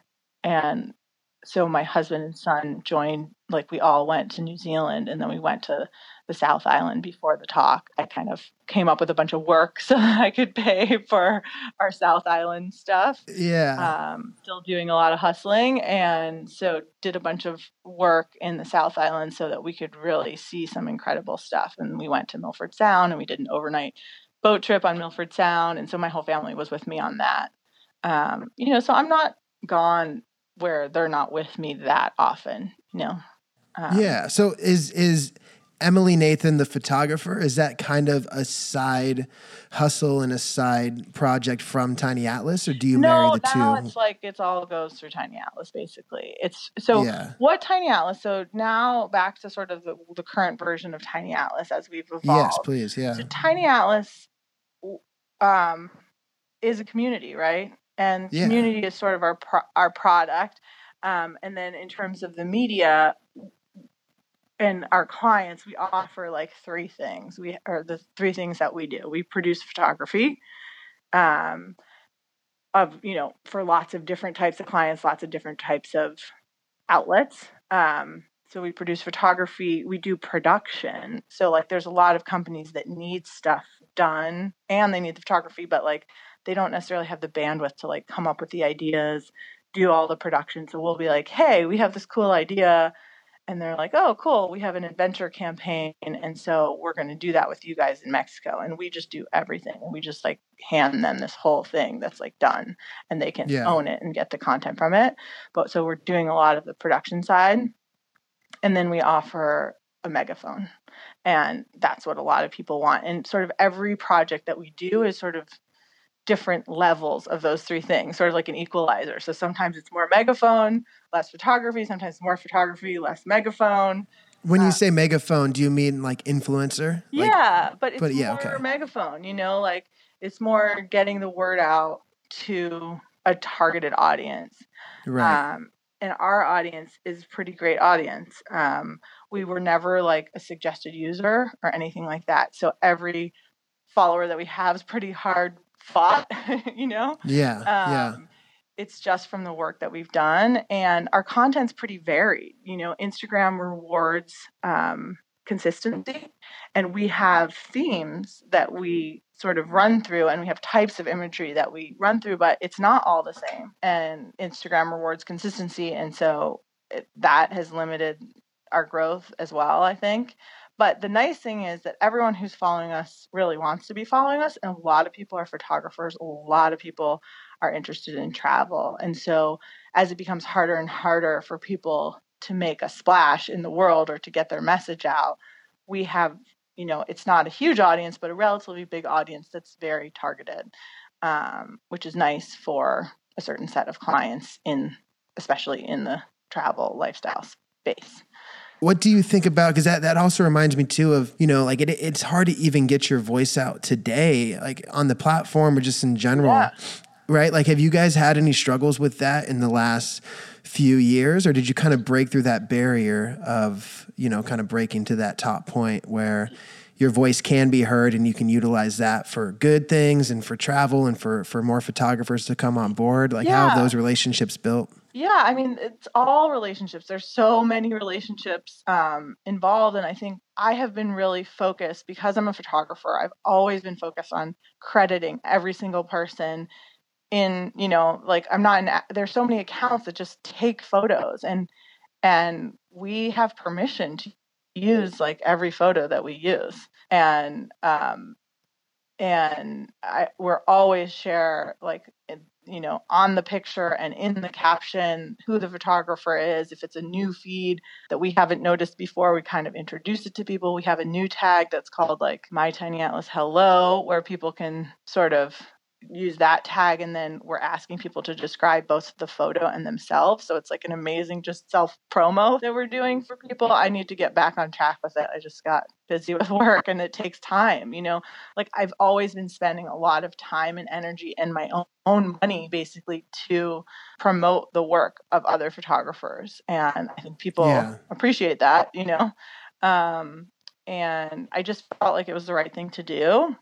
and so my husband and son joined. Like we all went to New Zealand, and then we went to the South Island before the talk. I kind of came up with a bunch of work so that I could pay for our South Island stuff Yeah. um, still doing a lot of hustling and so did a bunch of work in the south island so that we could really see some incredible stuff and we went to milford sound and we did an overnight boat trip on milford sound and so my whole family was with me on that um, you know so i'm not gone where they're not with me that often you know um, yeah. So is is Emily Nathan the photographer? Is that kind of a side hustle and a side project from Tiny Atlas, or do you marry the now two? it's like it's all goes through Tiny Atlas basically. It's so Yeah. what Tiny Atlas. So now back to sort of the, the current version of Tiny Atlas as we've evolved. Yes, please. Yeah. So Tiny Atlas um, is a community, right? And Yeah. community is sort of our pro- our product. Um, and then in terms of the media and our clients, we offer like three things. We are the three things that we do. We produce photography. Um, of you know for lots of different types of clients lots of different types of outlets um, so we produce photography we do production so like there's a lot of companies that need stuff done and they need the photography but like they don't necessarily have the bandwidth to like come up with the ideas do all the production so we'll be like hey we have this cool idea and they're like oh cool we have an adventure campaign and so we're going to do that with you guys in mexico and we just do everything we just like hand them this whole thing that's like done and they can Yeah. own it and get the content from it but so we're doing a lot of the production side and then we offer a megaphone and that's what a lot of people want and sort of every project that we do is sort of different levels of those three things sort of like an equalizer so sometimes it's more megaphone less photography sometimes more photography less megaphone When you uh, say megaphone, do you mean like influencer? Like, yeah, but it's but yeah, more okay. megaphone, you know, like it's more getting the word out to a targeted audience. right. Um, and our audience is pretty great audience. Um, we were never like a suggested user or anything like that. So every follower that we have is pretty hard fought, you know? yeah. yeah. Um, It's just from the work that we've done, and our content's pretty varied. You know, Instagram rewards um, consistency, and we have themes that we sort of run through, and we have types of imagery that we run through, but it's not all the same. And Instagram rewards consistency, and so it, that has limited our growth as well, I think. But the nice thing is that everyone who's following us really wants to be following us, and a lot of people are photographers. A lot of people are interested in travel. And so, as it becomes harder and harder for people to make a splash in the world or to get their message out, we have you know, it's not a huge audience, but a relatively big audience that's very targeted, um, which is nice for a certain set of clients in, especially in the travel lifestyle space. What do you think about? Because that, that also reminds me too of you know like it, it's hard to even get your voice out today, like on the platform or just in general, Yeah. right? Like, have you guys had any struggles with that in the last few years, or did you kind of break through that barrier of you know kind of breaking to that top point where your voice can be heard and you can utilize that for good things and for travel and for for more photographers to come on board? Like, how have those relationships built? Yeah, I mean, it's all relationships. There's so many relationships um, involved. And I think I have been really focused because I'm a photographer. I've always been focused on crediting every single person in, you know, like I'm not in, there's so many accounts that just take photos and, and we have permission to use like every photo that we use. And, um, and I, we're always share like you know on the picture and in the caption who the photographer is. If it's a new feed that we haven't noticed before we kind of introduce it to people. We have a new tag that's called like my tiny atlas hello where people can sort of use that tag and then we're asking people to describe both the photo and themselves so it's like an amazing just self promo that we're doing for people i need to get back on track with it i just got busy with work and it takes time you know like I've always been spending a lot of time and energy and my own, own money basically to promote the work of other photographers. And I think people Yeah. appreciate that, you know. Um, and I just felt like it was the right thing to do.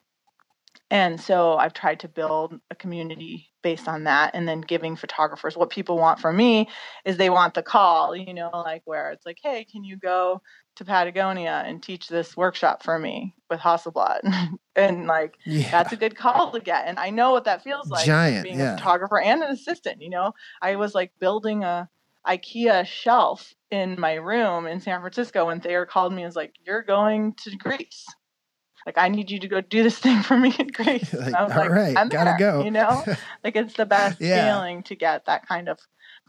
And so I've tried to build a community based on that and then giving photographers what people want from me is they want the call, you know, like where it's like, hey, can you go to Patagonia and teach this workshop for me with Hasselblad? and like Yeah, that's a good call to get. And I know what that feels like Giant, being yeah. a photographer and an assistant. You know, I was like building a IKEA shelf in my room in San Francisco when Thayer called me and was like, You're going to Greece. Like I need you to go do this thing for me in Greece. Like, And I was all like, right, I'm gotta there," go. You know? like it's the best Yeah. feeling to get that kind of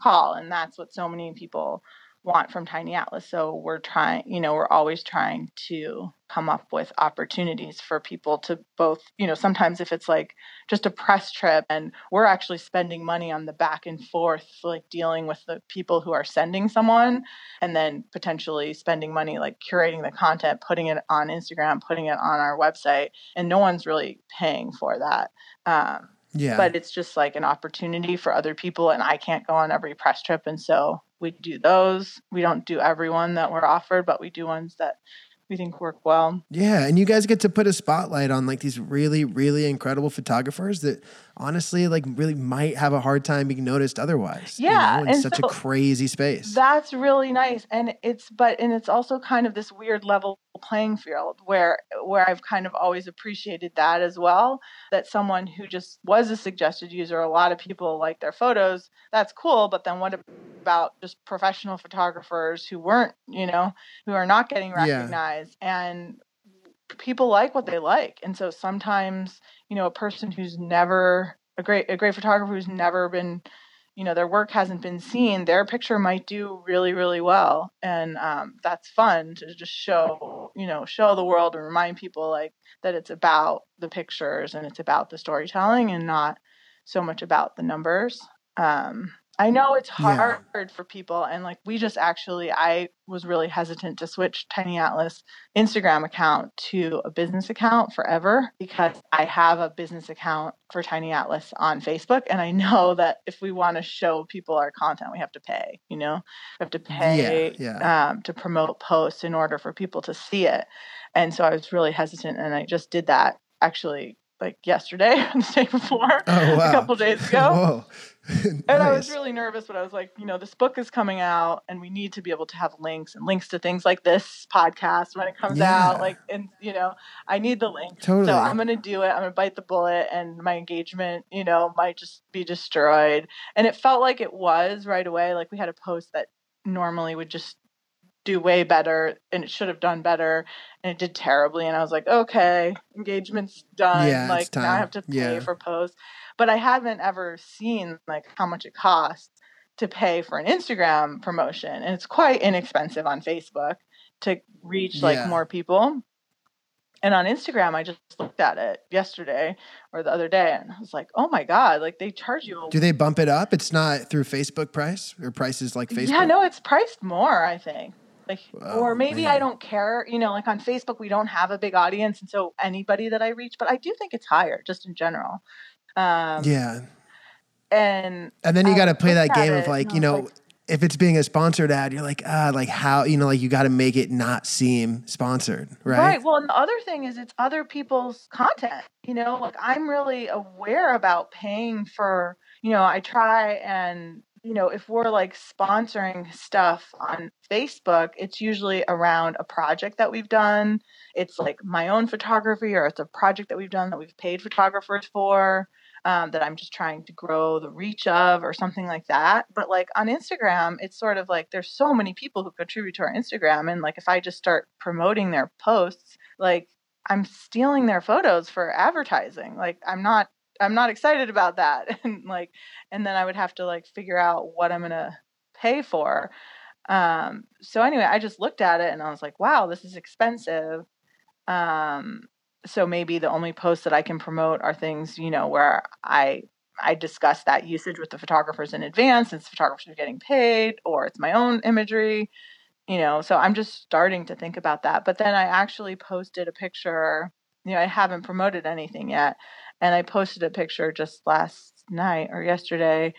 call and that's what so many people want from tiny atlas. So we're trying you know we're always trying to come up with opportunities for people to both you know sometimes if it's like just a press trip and we're actually spending money on the back and forth like dealing with the people who are sending someone and then potentially spending money like curating the content putting it on instagram putting it on our website and no one's really paying for that. Um, yeah. but it's just like an opportunity for other people and i can't go on every press trip and so we do those we don't do everyone that we're offered but we do ones that we think work well Yeah, and you guys get to put a spotlight on like these really, really incredible photographers that honestly, like, really might have a hard time being noticed otherwise. you Yeah, know, in such so a crazy space. that's really nice and it's but and it's also kind of this weird level playing field where where i've kind of always appreciated that as well that someone who just was a suggested user a lot of people like their photos that's cool but then what about just professional photographers who weren't you know who are not getting Yeah. recognized and people like what they like and so sometimes you know a person who's never a great a great photographer who's never been you know their work hasn't been seen their picture might do really really well and um, that's fun to just show you know show the world and remind people like that it's about the pictures and it's about the storytelling and not so much about the numbers um, i know it's Yeah. hard for people and like we just actually i was really hesitant to switch tiny atlas instagram account to a business account forever because i have a business account for tiny atlas on facebook and i know that if we want to show people our content we have to pay you know we have to pay yeah. Um, to promote posts in order for people to see it and so i was really hesitant and i just did that actually like yesterday and the day before Oh, wow. a couple days ago and I was really nervous, but I was like, you know, this book is coming out and we need to be able to have links and links to things like this podcast when it comes Yeah. out. Like, and, you know, I need the link. Totally. So I'm going to do it. I'm going to bite the bullet and my engagement, you know, might just be destroyed. And it felt like it was right away. Like we had a post that normally would just do way better and it should have done better and it did terribly and i was like okay engagement's done Yeah, like now i have to pay Yeah. for posts but i haven't ever seen like how much it costs to pay for an instagram promotion and it's quite inexpensive on facebook to reach like Yeah. more people And on Instagram, I just looked at it yesterday or the other day, and I was like, "Oh my god! Like they charge you." A- Do they bump it up? It's not through Facebook price or prices like Facebook. Yeah, no, it's priced more. I think. Like, Oh, or maybe man. I don't care. You know, like on Facebook, we don't have a big audience, and so anybody that I reach, but I do think it's higher, just in general. Um, Yeah, And and then you got to play that game of like you know. like- if it's being a sponsored ad, you're like, ah, like how, you know, like you got to make it not seem sponsored, right? Right. Well, and the other thing is it's other people's content. You know, like I'm really aware about paying for, you know, I try and, you know, if we're like sponsoring stuff on Facebook, it's usually around a project that we've done. It's like my own photography or it's a project that we've done that we've paid photographers for. Um, that I'm just trying to grow the reach of or something like that. But like on Instagram, it's sort of like there's so many people who contribute to our Instagram. And like if I just start promoting their posts, like I'm stealing their photos for advertising. Like I'm not I'm not excited about that. And like and then I would have to like figure out what I'm gonna pay for. Um so anyway, I just looked at it and I was like, wow, this is expensive. Um so maybe the only posts that I can promote are things, you know, where I I discuss that usage with the photographers in advance since photographers are getting paid or it's my own imagery, you know. So I'm just starting to think about that. But then I actually posted a picture, you know, I haven't promoted anything yet, and I posted a picture just last night or yesterday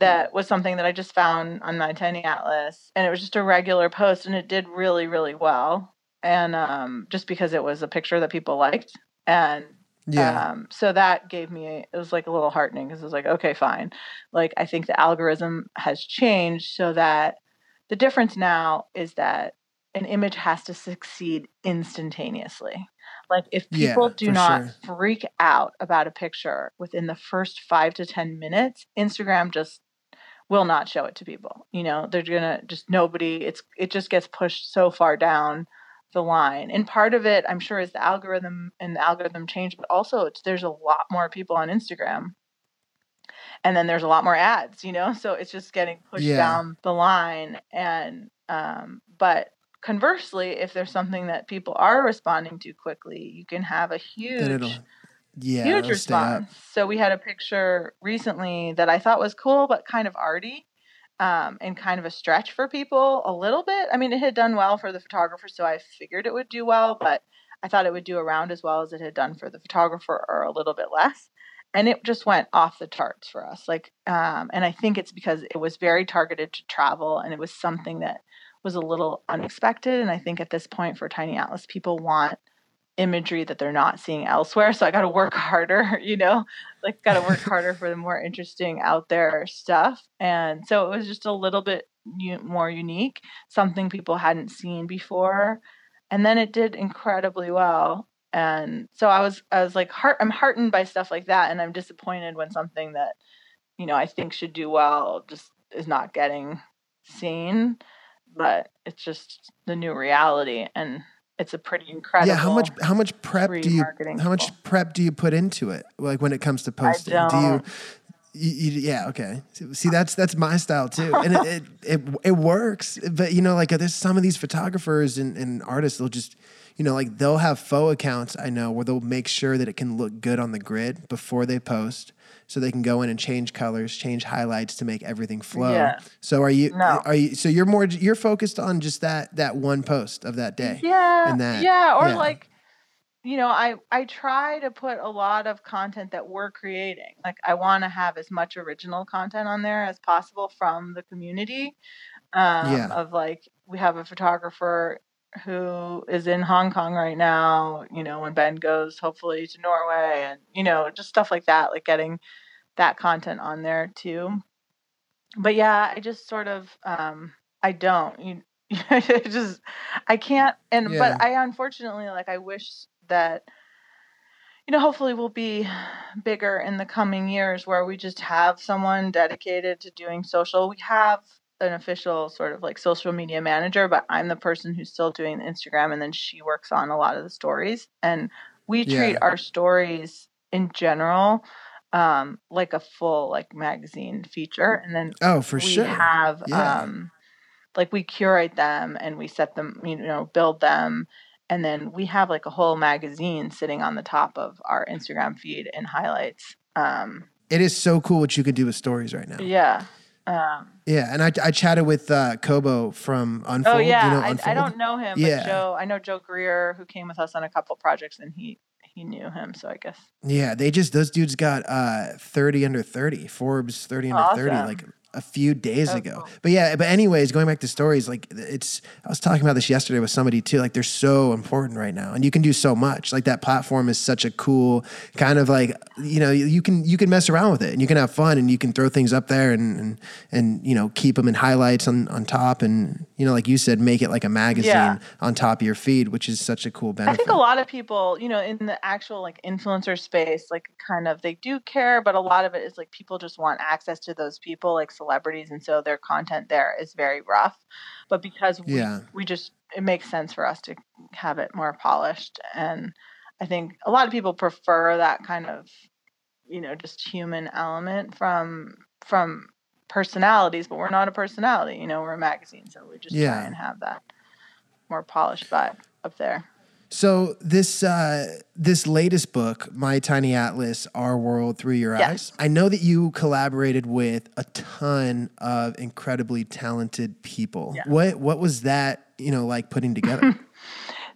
that was something that I just found on my Tiny Atlas and it was just a regular post and it did really really well and um, just because it was a picture that people liked and Yeah. um, so that gave me it was like a little heartening because it was like okay fine. Like i think the algorithm has changed so that the difference now is that an image has to succeed instantaneously like if Yeah, people do not sure. freak out about a picture within the first five to ten minutes instagram just will not show it to people you know they're gonna just nobody it's it just gets pushed so far down the line. And part of it, I'm sure, is the algorithm and the algorithm change, but also it's there's a lot more people on Instagram. And then there's a lot more ads, you know? So it's just getting pushed Yeah. down the line. And um, but conversely, if there's something that people are responding to quickly, you can have a huge yeah, huge response. So we had a picture recently that I thought was cool, but kind of arty, um, and kind of a stretch for people a little bit. I mean, it had done well for the photographer, so I figured it would do well, but I thought it would do around as well as it had done for the photographer, or a little bit less. And it just went off the charts for us. Like, um, and I think it's because it was very targeted to travel, and it was something that was a little unexpected. And I think at this point for Tiny Atlas, people want imagery that they're not seeing elsewhere. So I got to work harder, you know, like got to work harder for the more interesting out there stuff. And so it was just a little bit u- more unique, something people hadn't seen before. And then it did incredibly well. And so I was, I was like, heart, I'm heartened by stuff like that. And I'm disappointed when something that, you know, I think should do well just is not getting seen. But it's just the new reality. And it's a pretty incredible. Yeah, how much how much prep do you how much tool. prep do you put into it? Like when it comes to posting, do you, you, you? Yeah, okay. See, that's that's my style too, and it it, it it works. But you know, like there's some of these photographers and, and artists, they'll just you know like they'll have faux accounts. I know where they'll make sure that it can look good on the grid before they post. So they can go in and change colors, change highlights to make everything flow. Yeah. So are you? No. Are you? So you're more. You're focused on just that that one post of that day. yeah and that- yeah or yeah. like you know i i try to put a lot of content that we're creating like i want to have as much original content on there as possible from the community um Yeah. of like we have a photographer who is in hong kong right now you know when ben goes hopefully to norway and you know just stuff like that like getting that content on there too but yeah i just sort of um i don't you I just i can't and Yeah. but i unfortunately like i wish that you know hopefully we'll be bigger in the coming years where we just have someone dedicated to doing social we have an official sort of like social media manager but i'm the person who's still doing the instagram and then she works on a lot of the stories and we treat Yeah. our stories in general um like a full like magazine feature and then Oh, for we sure. have Yeah. um like we curate them and we set them you know build them and then we have like a whole magazine sitting on the top of our Instagram feed in highlights. Um, It is so cool what you can do with stories right now. yeah. Um, Yeah, and I, I chatted with uh, Cobo from Unfold. oh yeah, you know I, I don't know him, Yeah. but Joe, I know Joe Greer who came with us on a couple projects, and he he knew him, so I guess Yeah, they just those dudes got uh 30 under 30, Forbes 30 under 30 like a few days Oh, ago. cool. But yeah, but anyways, going back to stories, like it's I was talking about this yesterday with somebody too. Like they're so important right now. And you can do so much. Like that platform is such a cool kind of like, you know, you can you can mess around with it and you can have fun and you can throw things up there and and, and you know, keep them in highlights on on top and you know, like you said, make it like a magazine Yeah. on top of your feed, which is such a cool benefit. I think a lot of people, you know, in the actual like influencer space, like kind of they do care, but a lot of it is like people just want access to those people, like celebrities, and so their content there is very rough. But because we, Yeah. we just it makes sense for us to have it more polished, and I think a lot of people prefer that kind of, you know, just human element from from personalities. But we're not a personality, you know, we're a magazine, so we just Yeah. try and have that more polished vibe up there. So this uh, this latest book, My Tiny Atlas: Our World Through Your Yes. Eyes. I know that you collaborated with a ton of incredibly talented people. Yeah. What what was that you know like putting together?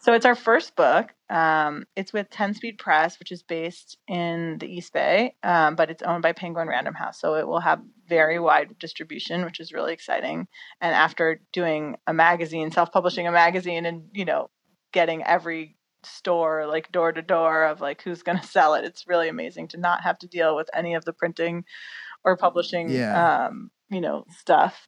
So it's our first book. Um, it's with Ten Speed Press, which is based in the East Bay, um, but it's owned by Penguin Random House. So it will have very wide distribution, which is really exciting. And after doing a magazine, self-publishing a magazine, and you know, getting every store like door to door of like who's going to sell it, it's really amazing to not have to deal with any of the printing or publishing, Yeah. um, you know, stuff.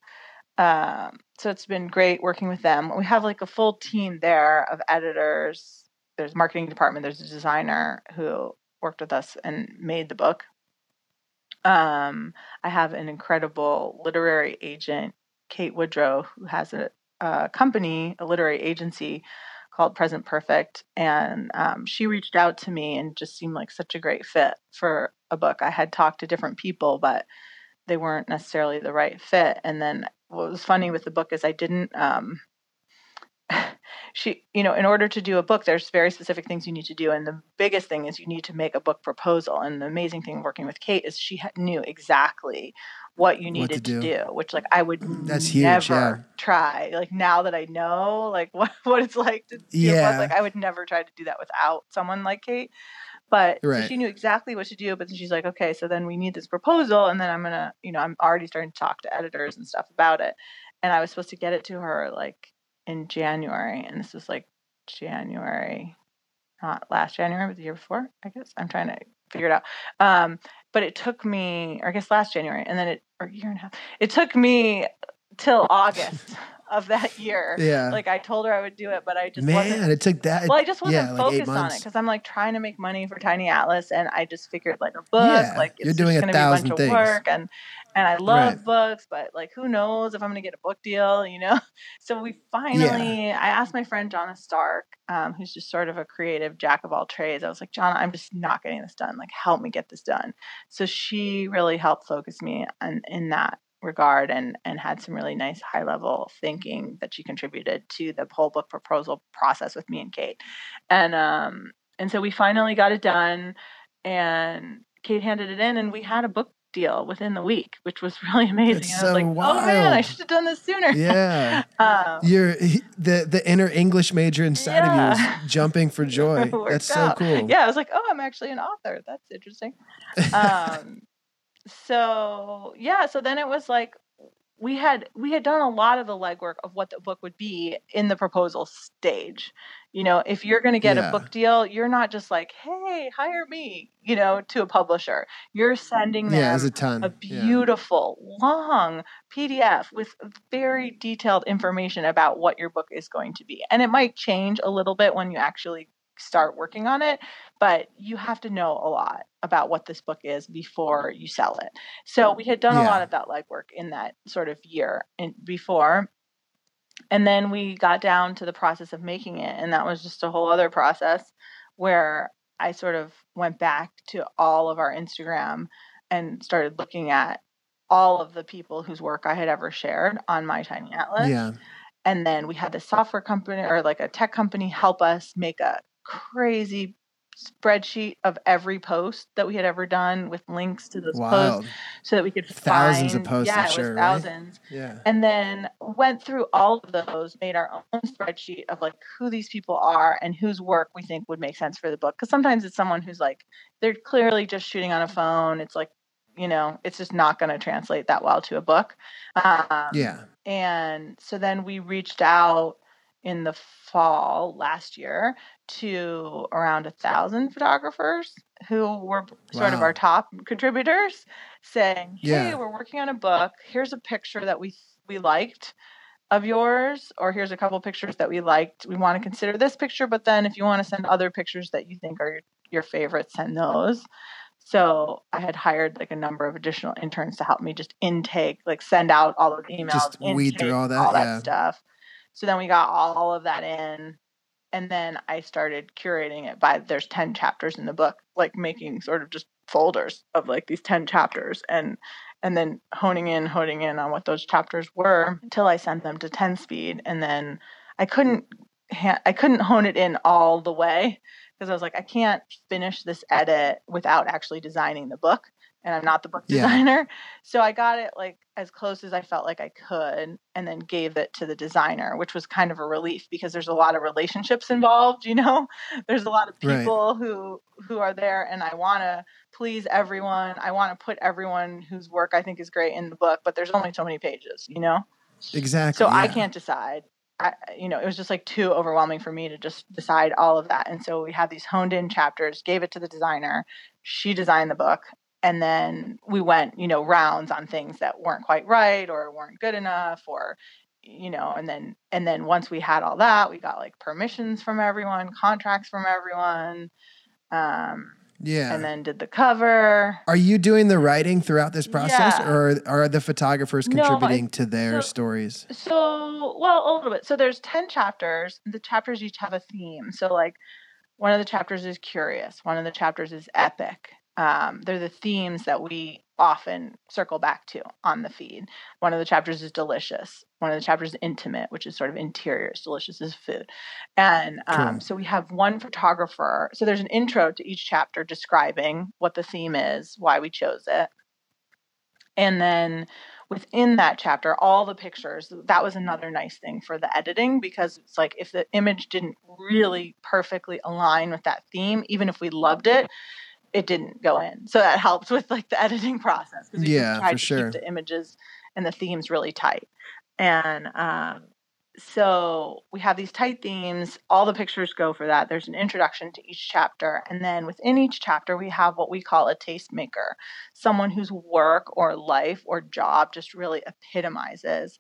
Um, so it's been great working with them. We have like a full team there of editors. There's marketing department. There's a designer who worked with us and made the book. Um, I have an incredible literary agent, Kate Woodrow, who has a, a company, a literary agency called Present Perfect, and um, she reached out to me and just seemed like such a great fit for a book. I had talked to different people, but they weren't necessarily the right fit. And then what was funny with the book is I didn't um she you know in order to do a book there's very specific things you need to do and the biggest thing is you need to make a book proposal and the amazing thing working with Kate is she knew exactly what you What to needed to do. do. which like I would That's huge, never yeah. try like now that I know like what what it's like to do Yeah. like I would never try to do that without someone like Kate but so she knew exactly what to do but then she's like okay so then we need this proposal and then i'm gonna you know i'm already starting to talk to editors and stuff about it and i was supposed to get it to her like in january and this was like january not last january but the year before i guess i'm trying to figure it out um but it took me or i guess last january and then it or a year and a half it took me till august of that year yeah. like i told her i would do it but i just wasn't Man, it took that. well, I just wasn't yeah, like focused on it because I'm like trying to make money for Tiny Atlas, and I just figured like a book, Yeah, like you're doing a gonna be a bunch thousand of things. work, and and I love Right. books, but like who knows if I'm gonna get a book deal, you know? So we finally, I asked my friend Jonna Stark, um, who's just sort of a creative jack of all trades. I was like, Jonna, I'm just not getting this done. Like, help me get this done. So she really helped focus me on in that regard and and had some really nice high level thinking that she contributed to the whole book proposal process with me and Kate. And um and so we finally got it done and Kate handed it in and we had a book deal within the week, which was really amazing. That's I was so like, oh man, I should have done this sooner. Yeah. um, You're the the inner English major inside of you is jumping for joy. That's so out. cool. Yeah, I was like, oh, I'm actually an author. That's interesting. um, so yeah, so then it was like we had we had done a lot of the legwork of what the book would be in the proposal stage. You know, if you're going to get Yeah. a book deal, you're not just like, hey, hire me, you know, to a publisher. You're sending them Yeah, there's a ton. a Yeah. beautiful long PDF with very detailed information about what your book is going to be. And it might change a little bit when you actually start working on it, but you have to know a lot about what this book is before you sell it. So we had done a lot of that legwork in that sort of year in, before. And then we got down to the process of making it, and that was just a whole other process where I sort of went back to all of our Instagram and started looking at all of the people whose work I had ever shared on my tiny atlas Yeah. and then we had the software company or like a tech company help us make a crazy spreadsheet of every post that we had ever done with links to those posts so that we could Thousands find, of posts, yeah, I'm it was sure, right? thousands Yeah. and then went through all of those made our own spreadsheet of like who these people are and whose work we think would make sense for the book because sometimes it's someone who's like they're clearly just shooting on a phone it's like you know it's just not going to translate that well to a book um, Yeah. and so then we reached out in the fall last year to around a thousand photographers who were sort of our top contributors saying hey Yeah. we're working on a book. Here's a picture that we we liked of yours or here's a couple pictures that we liked. We want to consider this picture but then if you want to send other pictures that you think are your, your favorites send those. So i had hired like a number of additional interns to help me just intake like send out all those emails Just weed through intake all that, yeah. stuff so then we got all of that in and then i started curating it by there's 10 chapters in the book like making sort of just folders of like these 10 chapters and and then honing in honing in on what those chapters were until i sent them to 10 speed and then i couldn't i couldn't hone it in all the way because i was like i can't finish this edit without actually designing the book and i'm not the book Yeah. designer so i got it like as close as i felt like i could and then gave it to the designer which was kind of a relief because there's a lot of relationships involved you know there's a lot of Right. people who who are there and i want to please everyone i want to put everyone whose work i think is great in the book but there's only so many pages you know Exactly. so I can't decide. I, you know, it was just like too overwhelming for me to just decide all of that. And so we had these honed in chapters, gave it to the designer. She designed the book. And then we went, you know, rounds on things that weren't quite right or weren't good enough or, you know, and then, and then once we had all that, we got like permissions from everyone, contracts from everyone, um, Yeah. and then did the cover. Are you doing the writing throughout this process, Yeah. or are the photographers No, I- contributing to their so- stories? So, well, a little bit. So there's 10 chapters. The chapters each have a theme. So like one of the chapters is curious, one of the chapters is epic. Um, they're the themes that we often circle back to on the feed. One of the chapters is delicious. One of the chapters is intimate, which is sort of interiors. Delicious is food. And um, Cool. so we have one photographer. So there's an intro to each chapter describing what the theme is, why we chose it. And then within that chapter, all the pictures, that was another nice thing for the editing because it's like if the image didn't really perfectly align with that theme, even if we loved it, it didn't go in. So that helped with like the editing process because we Yeah, tried for to sure. keep the images and the themes really tight. And um, so we have these tight themes. All the pictures go for that. There's an introduction to each chapter. And then within each chapter, we have what we call a tastemaker someone whose work or life or job just really epitomizes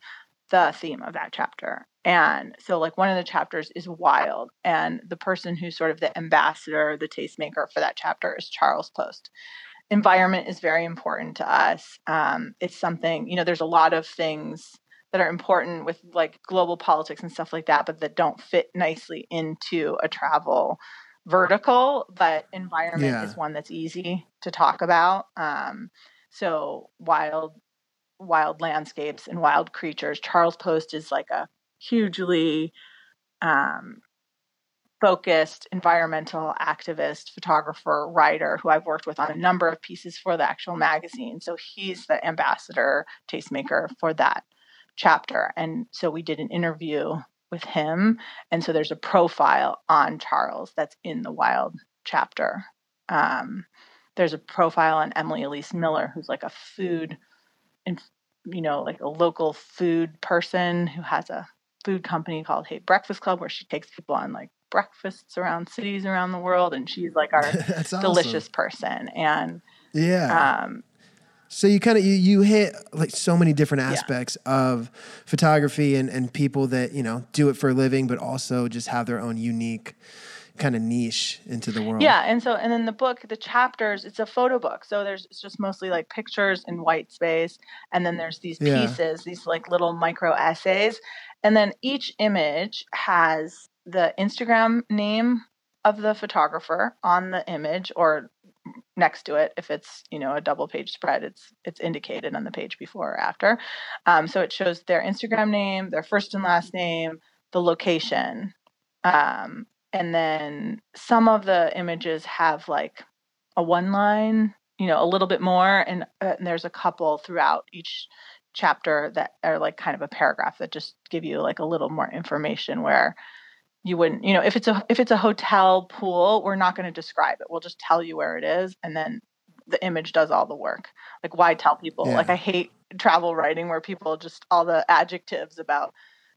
the theme of that chapter. And so, like, one of the chapters is wild, and the person who's sort of the ambassador, the tastemaker for that chapter is Charles Post. Environment is very important to us. Um, it's something, you know, there's a lot of things that are important with like global politics and stuff like that, but that don't fit nicely into a travel vertical. But environment Yeah. is one that's easy to talk about. Um, so wild, wild landscapes and wild creatures. Charles Post is like a hugely um, focused environmental activist, photographer, writer who I've worked with on a number of pieces for the actual magazine. So he's the ambassador, tastemaker for that chapter. And so we did an interview with him. And so there's a profile on Charles that's in the wild chapter. Um, there's a profile on Emily Elise Miller, who's like a food and you know, like a local food person who has a food company called Hey Breakfast Club where she takes people on like breakfasts around cities around the world and she's like our That's awesome. delicious person and Yeah. um So you kind of you, you hit like so many different Yeah. aspects of photography and and people that you know do it for a living, but also just have their own unique kind of niche into the world. Yeah, and so and then the book, the chapters, it's a photo book. So there's it's just mostly like pictures in white space, and then there's these Yeah. pieces, these like little micro essays, and then each image has the Instagram name of the photographer on the image, or next to it if it's you know a double page spread it's it's indicated on the page before or after um, so it shows their instagram name their first and last name the location um, and then some of the images have like a one line you know a little bit more and, uh, and there's a couple throughout each chapter that are like kind of a paragraph that just give you like a little more information where you wouldn't you know if it's a if it's a hotel pool we're not going to describe it we'll just tell you where it is and then the image does all the work like why tell people Yeah. like i hate travel writing where people just all the adjectives about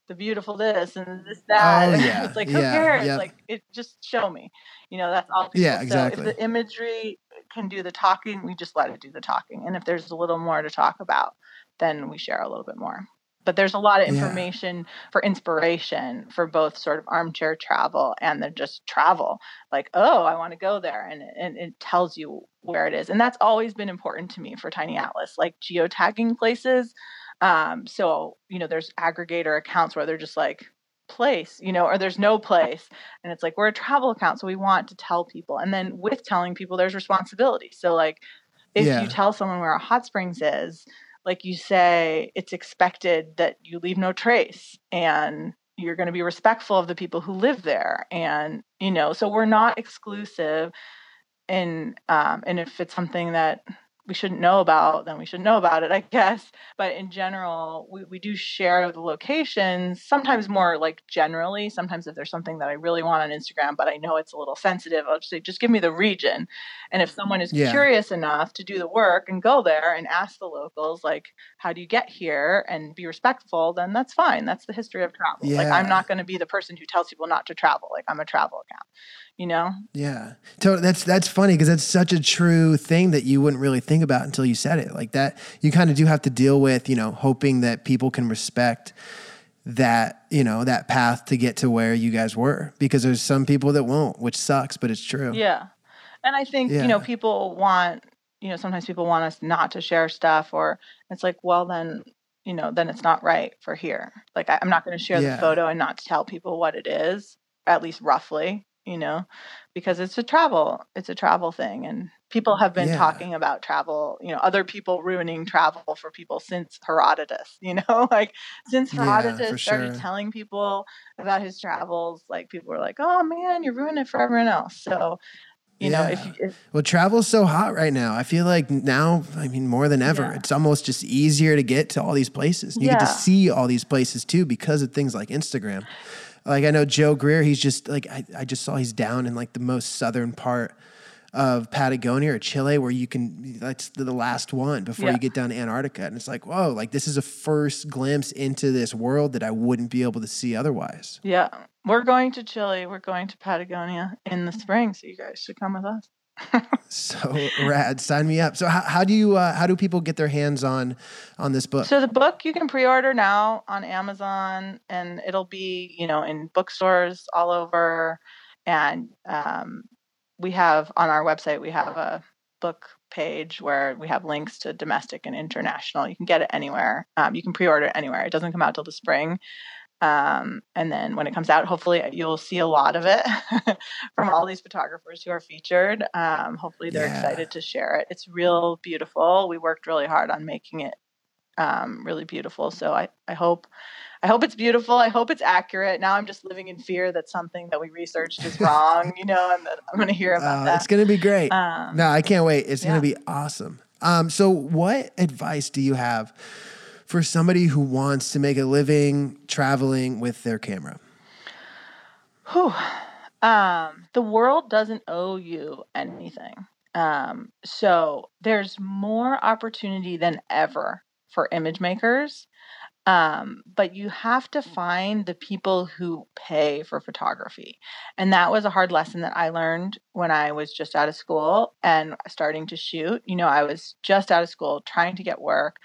the beautiful this and this that Oh, yeah. it's like who Yeah, cares yeah. like it just show me you know that's all Yeah, so exactly. if the imagery can do the talking we just let it do the talking and if there's a little more to talk about then we share a little bit more but there's a lot of Yeah. information for inspiration for both sort of armchair travel and then just travel like oh i want to go there and, and it tells you where it is and that's always been important to me for tiny atlas like geotagging places um, so you know there's aggregator accounts where they're just like place you know or there's no place and it's like we're a travel account so we want to tell people and then with telling people there's responsibility so like if Yeah. you tell someone where a hot springs is like you say it's expected that you leave no trace and you're going to be respectful of the people who live there and you know so we're not exclusive and um and if it's something that we shouldn't know about then we should know about it i guess. But in general we, we do share the locations sometimes more like generally. Sometimes if there's something that i really want on instagram but i know it's a little sensitive i'll just say just give me the region. And if someone is Yeah. curious enough to do the work and go there and ask the locals like how do you get here? and be respectful then that's fine. That's the history of travel. Like i'm not going to be the person who tells people not to travel. Like i'm a travel account you know Yeah. So that's that's funny because that's such a true thing that you wouldn't really think about until you said it. Like that you kind of do have to deal with, you know, hoping that people can respect that, you know, that path to get to where you guys were because there's some people that won't, which sucks, but it's true. Yeah. And I think, you know, people want, you know, sometimes people want us not to share stuff or it's like, well, then, you know, then it's not right for here. Like, I, I'm not going to share Yeah. the photo and not tell people what it is, at least roughly, you know, because it's a travel, it's a travel thing. And people have been Yeah. talking about travel, you know, other people ruining travel for people since Herodotus, you know, like since Herodotus for started sure. telling people about his travels, like people were like, oh man, you're ruining it for everyone else. So, you know, if, Yeah. you- if Well, travel's so hot right now. I feel like now, I mean, more than ever, Yeah. it's almost just easier to get to all these places. You get to see all these places too because of things like Instagram. Like I know Joe Greer, he's just like I, I just saw he's down in like the most southern part of Patagonia or Chile where you can that's the last one before Yeah. you get down to Antarctica. And it's like, whoa, like this is a first glimpse into this world that I wouldn't be able to see otherwise. yeah, we're going to Chile, we're going to Patagonia in the spring, so you guys should come with us. So rad. Sign me up. So how, how do you uh, how do people get their hands on on this book? So the book you can pre-order now on Amazon, and it'll be you know in bookstores all over, and um, we have on our website we have a book page where we have links to domestic and international. You can get it anywhere. Um, you can pre-order it anywhere. It doesn't come out till the spring. Um, and then when it comes out, hopefully you'll see a lot of it from all these photographers who are featured. Um, hopefully they're Yeah. excited to share it. It's real beautiful. We worked really hard on making it um, really beautiful. So I, I hope I hope it's beautiful. I hope it's accurate. Now I'm just living in fear that something that we researched is wrong, you know, and that I'm going to hear about Uh, it's gonna be great. Um, no, I can't wait. It's yeah. gonna be awesome. Um, so what advice do you have for somebody who wants to make a living traveling with their camera? Whew. Um, the world doesn't owe you anything. Um, so there's more opportunity than ever for image makers. Um, but you have to find the people who pay for photography. And that was a hard lesson that I learned when I was just out of school and starting to shoot. You know, I was just out of school trying to get work,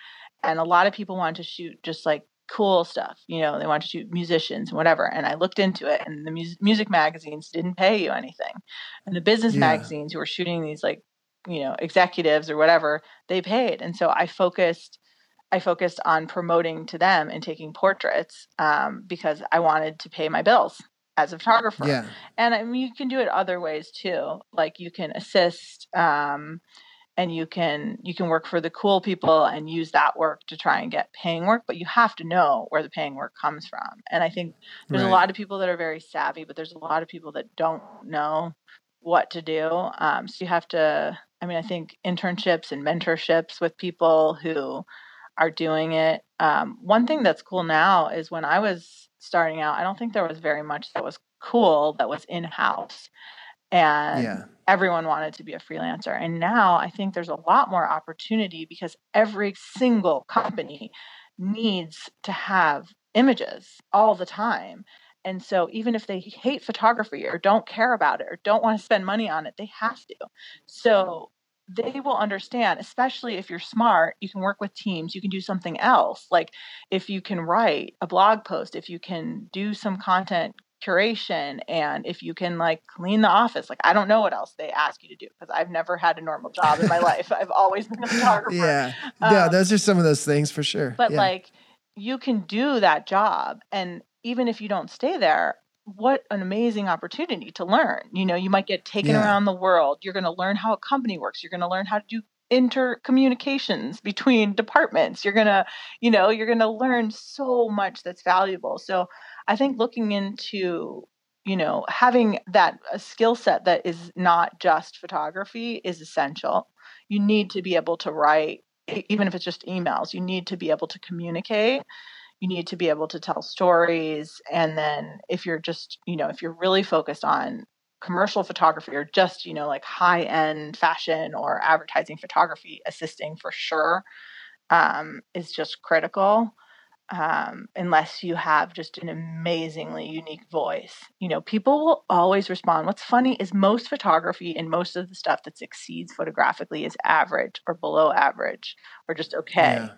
and a lot of people wanted to shoot just like cool stuff. You know, they wanted to shoot musicians and whatever. And I looked into it, and the mus- music magazines didn't pay you anything. And the business Yeah. magazines who were shooting these like, you know, executives or whatever, they paid. And so I focused I focused on promoting to them and taking portraits um, because I wanted to pay my bills as a photographer. Yeah. And I mean, you can do it other ways too. Like you can assist, um, and you can you can work for the cool people and use that work to try and get paying work. But you have to know where the paying work comes from. And I think there's Right. a lot of people that are very savvy, but there's a lot of people that don't know what to do. Um, so you have to. I mean, I think internships and mentorships with people who are doing it. Um, one thing that's cool now is when I was starting out, I don't think there was very much that was cool that was in house. And Yeah. Everyone wanted to be a freelancer. And now I think there's a lot more opportunity because every single company needs to have images all the time. And so even if they hate photography or don't care about it or don't want to spend money on it, they have to. So they will understand, especially if you're smart, you can work with teams, you can do something else. Like if you can write a blog post, if you can do some content curation and if you can like clean the office like i don't know what else they ask you to do because i've never had a normal job in my life i've always been a photographer Yeah. yeah. Um, Those are some of those things for sure. but yeah. like you can do that job and even if you don't stay there what an amazing opportunity to learn you know you might get taken Yeah. around the world you're going to learn how a company works you're going to learn how to do intercommunications between departments you're going to you know you're going to learn so much that's valuable so i think looking into you know having that skill set that is not just photography is essential. You need to be able to write even if it's just emails you need to be able to communicate. You need to be able to tell stories and then if you're just you know if you're really focused on commercial photography or just you know like high end fashion or advertising photography assisting for sure um, is just critical um, unless you have just an amazingly unique voice you know people will always respond what's funny is most photography and most of the stuff that succeeds photographically is average or below average or just okay Yeah.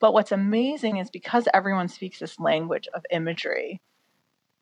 but what's amazing is because everyone speaks this language of imagery,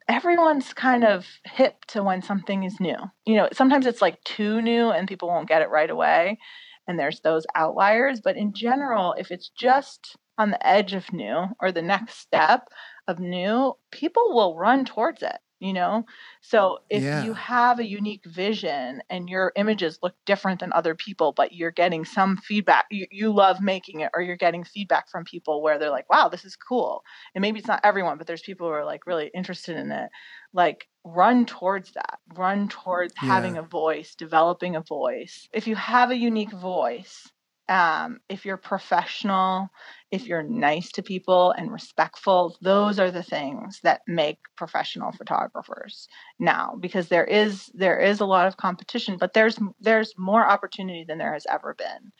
everyone's kind of hip to when something is new. You know, sometimes it's like too new and people won't get it right away. And there's those outliers. But in general, if it's just on the edge of new or the next step of new, people will run towards it. You know, so if Yeah. you have a unique vision and your images look different than other people, but you're getting some feedback, you, you love making it, or you're getting feedback from people where they're like, wow, this is cool. And maybe it's not everyone, but there's people who are like really interested in it. Like, run towards that, run towards having a voice, developing a voice. If you have a unique voice, um, if you're professional, if you're nice to people and respectful, those are the things that make professional photographers now because there is there is a lot of competition, but there's there's more opportunity than there has ever been.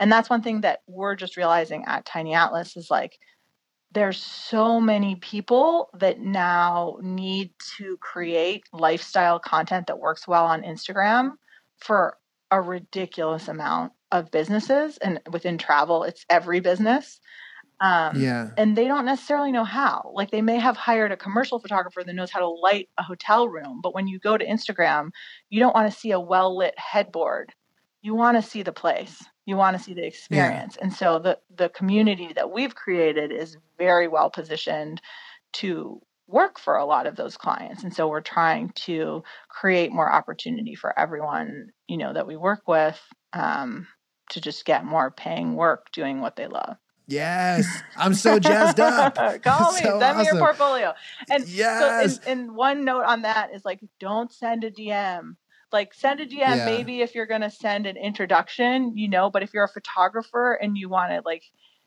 And that's one thing that we're just realizing at Tiny Atlas is like there's so many people that now need to create lifestyle content that works well on Instagram for a ridiculous amount of businesses and within travel it's every business um, Yeah. and they don't necessarily know how. Like they may have hired a commercial photographer that knows how to light a hotel room but when you go to instagram you don't want to see a well lit headboard. You want to see the place. You want to see the experience. And so the the community that we've created is very well positioned to work for a lot of those clients. And so we're trying to create more opportunity for everyone you know that we work with um, to just get more paying work doing what they love Yes. I'm so jazzed up. Call me. So send me your portfolio. And Yes. so, and, and one note on that is like, don't send a DM. Like, send a DM Yeah. maybe if you're gonna send an introduction, you know. But if you're a photographer and you want to, like,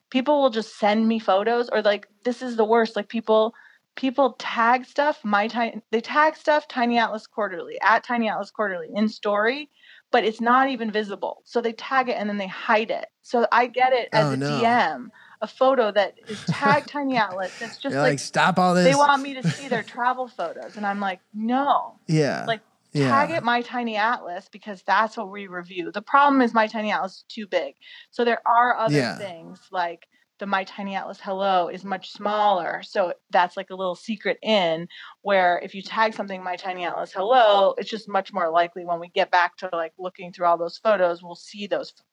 people will just send me photos, or like, this is the worst. Like, people people tag stuff. My tiny they tag stuff. Tiny Atlas Quarterly at Tiny Atlas Quarterly in story, but it's not even visible. So they tag it and then they hide it. So I get it as Oh, a no. DM, a photo that is tagged Tiny Atlas. That's just like, like, stop all this. they want me to see their travel photos, and I'm like, no, yeah. like yeah. tag it My Tiny Atlas because that's what we review. The problem is My Tiny Atlas is too big, so there are other Yeah. things like the My Tiny Atlas Hello is much smaller, so that's like a little secret in where if you tag something My Tiny Atlas Hello, it's just much more likely when we get back to like looking through all those photos, we'll see those ph-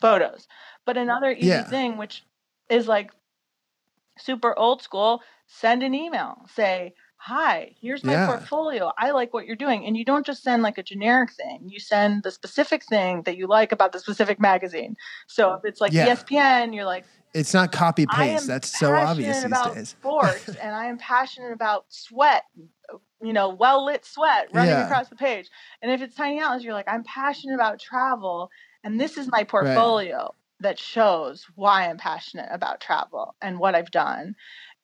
photos. But another easy Yeah. thing, which is like super old school, send an email. Say, hi, here's my Yeah. portfolio. I like what you're doing. And you don't just send like a generic thing, you send the specific thing that you like about the specific magazine. So if it's like Yeah. ESPN, you're like, It's not copy paste. That's so obvious passionate these about days. sports and I am passionate about sweat, you know, well lit sweat running Yeah. across the page. And if it's Tiny Atlas, you're like, I'm passionate about travel and this is my portfolio that shows why I'm passionate about travel and what I've done.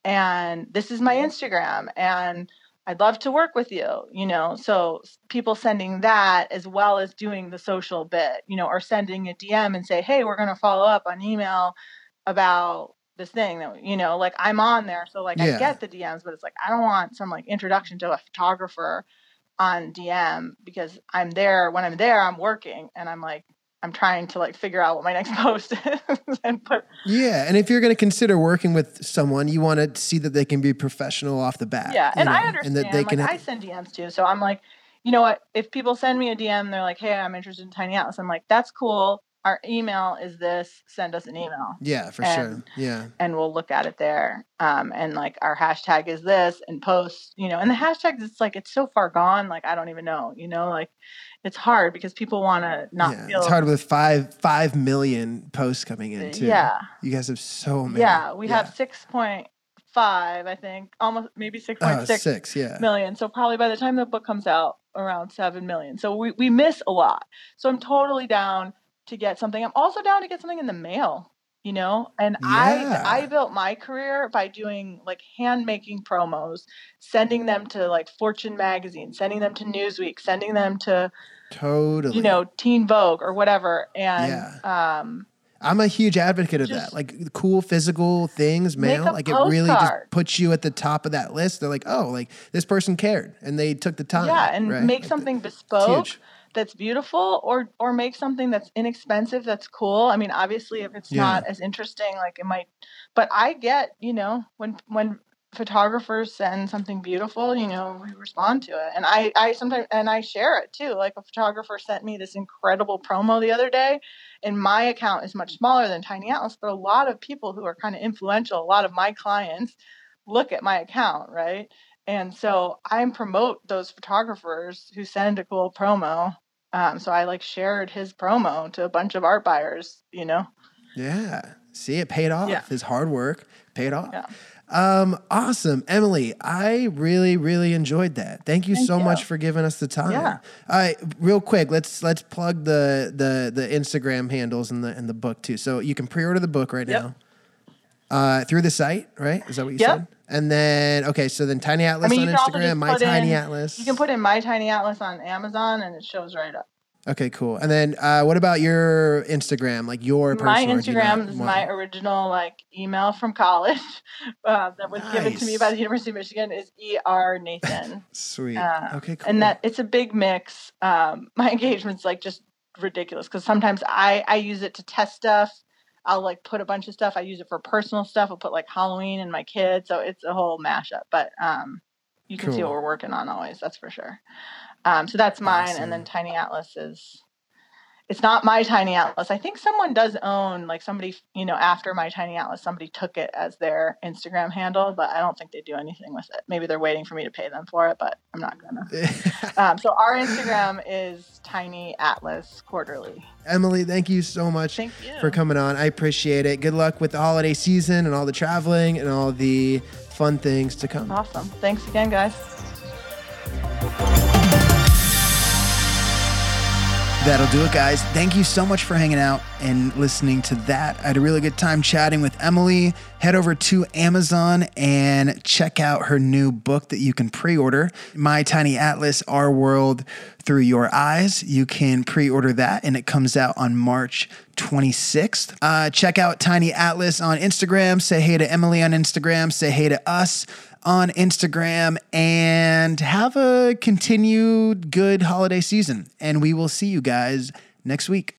And this is my Instagram and I'd love to work with you, you know. So people sending that as well as doing the social bit, you know, or sending a DM and say, "Hey, we're going to follow up on email about this thing that you know like i'm on there so like Yeah. i get the dms but it's like i don't want some like introduction to a photographer on dm because i'm there when i'm there i'm working and i'm like i'm trying to like figure out what my next post is and put Yeah, and if you're going to consider working with someone, you want to see that they can be professional off the bat. yeah and i understand and that they like can. i send dms too so i'm like you know what if people send me a dm they're like hey i'm interested in tiny house i'm like that's cool our email is this send us an email yeah, for and- sure. Yeah, and we'll look at it there. Um, and like our hashtag is this and post, you know, and the hashtags, it's like, it's so far gone. Like, I don't even know, you know, like it's hard because people want to not yeah. feel. It's hard with five five million posts coming in too. Yeah. you guys have so many. Yeah. We have 6.5, I think, almost maybe 6.6 oh, six. Yeah, million. So probably by the time the book comes out, around 7 million. So we, we miss a lot. So I'm totally down to get something. I'm also down to get something in the mail, you know? And Yeah. I I built my career by doing like hand making promos, sending them to like Fortune magazine, sending them to Newsweek, sending them to, totally. you know, Teen Vogue or whatever. And um I'm a huge advocate of that. Like cool physical things, mail. Like it really just puts you at the top of that list. They're like, oh, like this person cared and they took the time. yeah, and right? make Like, something it's bespoke. That's beautiful or or make something that's inexpensive that's cool. I mean obviously if it's Yeah. not as interesting like it might but i get you know when when photographers send something beautiful you know we respond to it. And i i sometimes and i share it too. Like a photographer sent me this incredible promo the other day and my account is much smaller than tiny atlas but a lot of people who are kind of influential a lot of my clients look at my account right and so I promote those photographers who send a cool promo. Um, so I like shared his promo to a bunch of art buyers, you know? Yeah. See, it paid off. Yeah. His hard work paid off. Yeah. Um, awesome. Emily, I really, really enjoyed that. Thank you Thank so you. much for giving us the time. Yeah. All right, real quick, let's let's plug the the the Instagram handles and the and the book too. So you can pre-order the book right Yep. now. Uh, through the site, right? Is that what you Yep. said? And then okay, so then Tiny Atlas mean, on you can also Instagram, my Tiny in- Atlas. You can put in My Tiny Atlas on Amazon and it shows right up. Okay, cool. And then uh, what about your Instagram? Like your My personal or do Instagram is my original like email from college uh, that was given to me by the University of Michigan is ER Nathan. Sweet. Uh, okay, cool. and that it's a big mix. Um, my engagement's like just ridiculous because sometimes I I use it to test stuff. I'll like put a bunch of stuff. I use it for personal stuff. I'll put like Halloween and my kids, so it's a whole mashup. But um, you can see what we're working on always. That's for sure. Um, so that's mine, Awesome. and then Tiny Atlas is. It's not my Tiny Atlas. I think someone does own like somebody you know after my Tiny Atlas. Somebody took it as their Instagram handle, but I don't think they do anything with it. Maybe they're waiting for me to pay them for it, but I'm not gonna. Um, so our Instagram is Tiny Atlas Quarterly. Emily, thank you so much Thank you. for coming on. I appreciate it. Good luck with the holiday season and all the traveling and all the fun things to come. Awesome. Thanks again, guys. That'll do it, guys. Thank you so much for hanging out and listening to that. I had a really good time chatting with Emily. Head over to Amazon and check out her new book that you can pre order My Tiny Atlas Our World Through Your Eyes. You can pre order that, and it comes out on March 26th. Uh, check out Tiny Atlas on Instagram. Say hey to Emily on Instagram. Say hey to us on Instagram and have a continued good holiday season. And we will see you guys next week.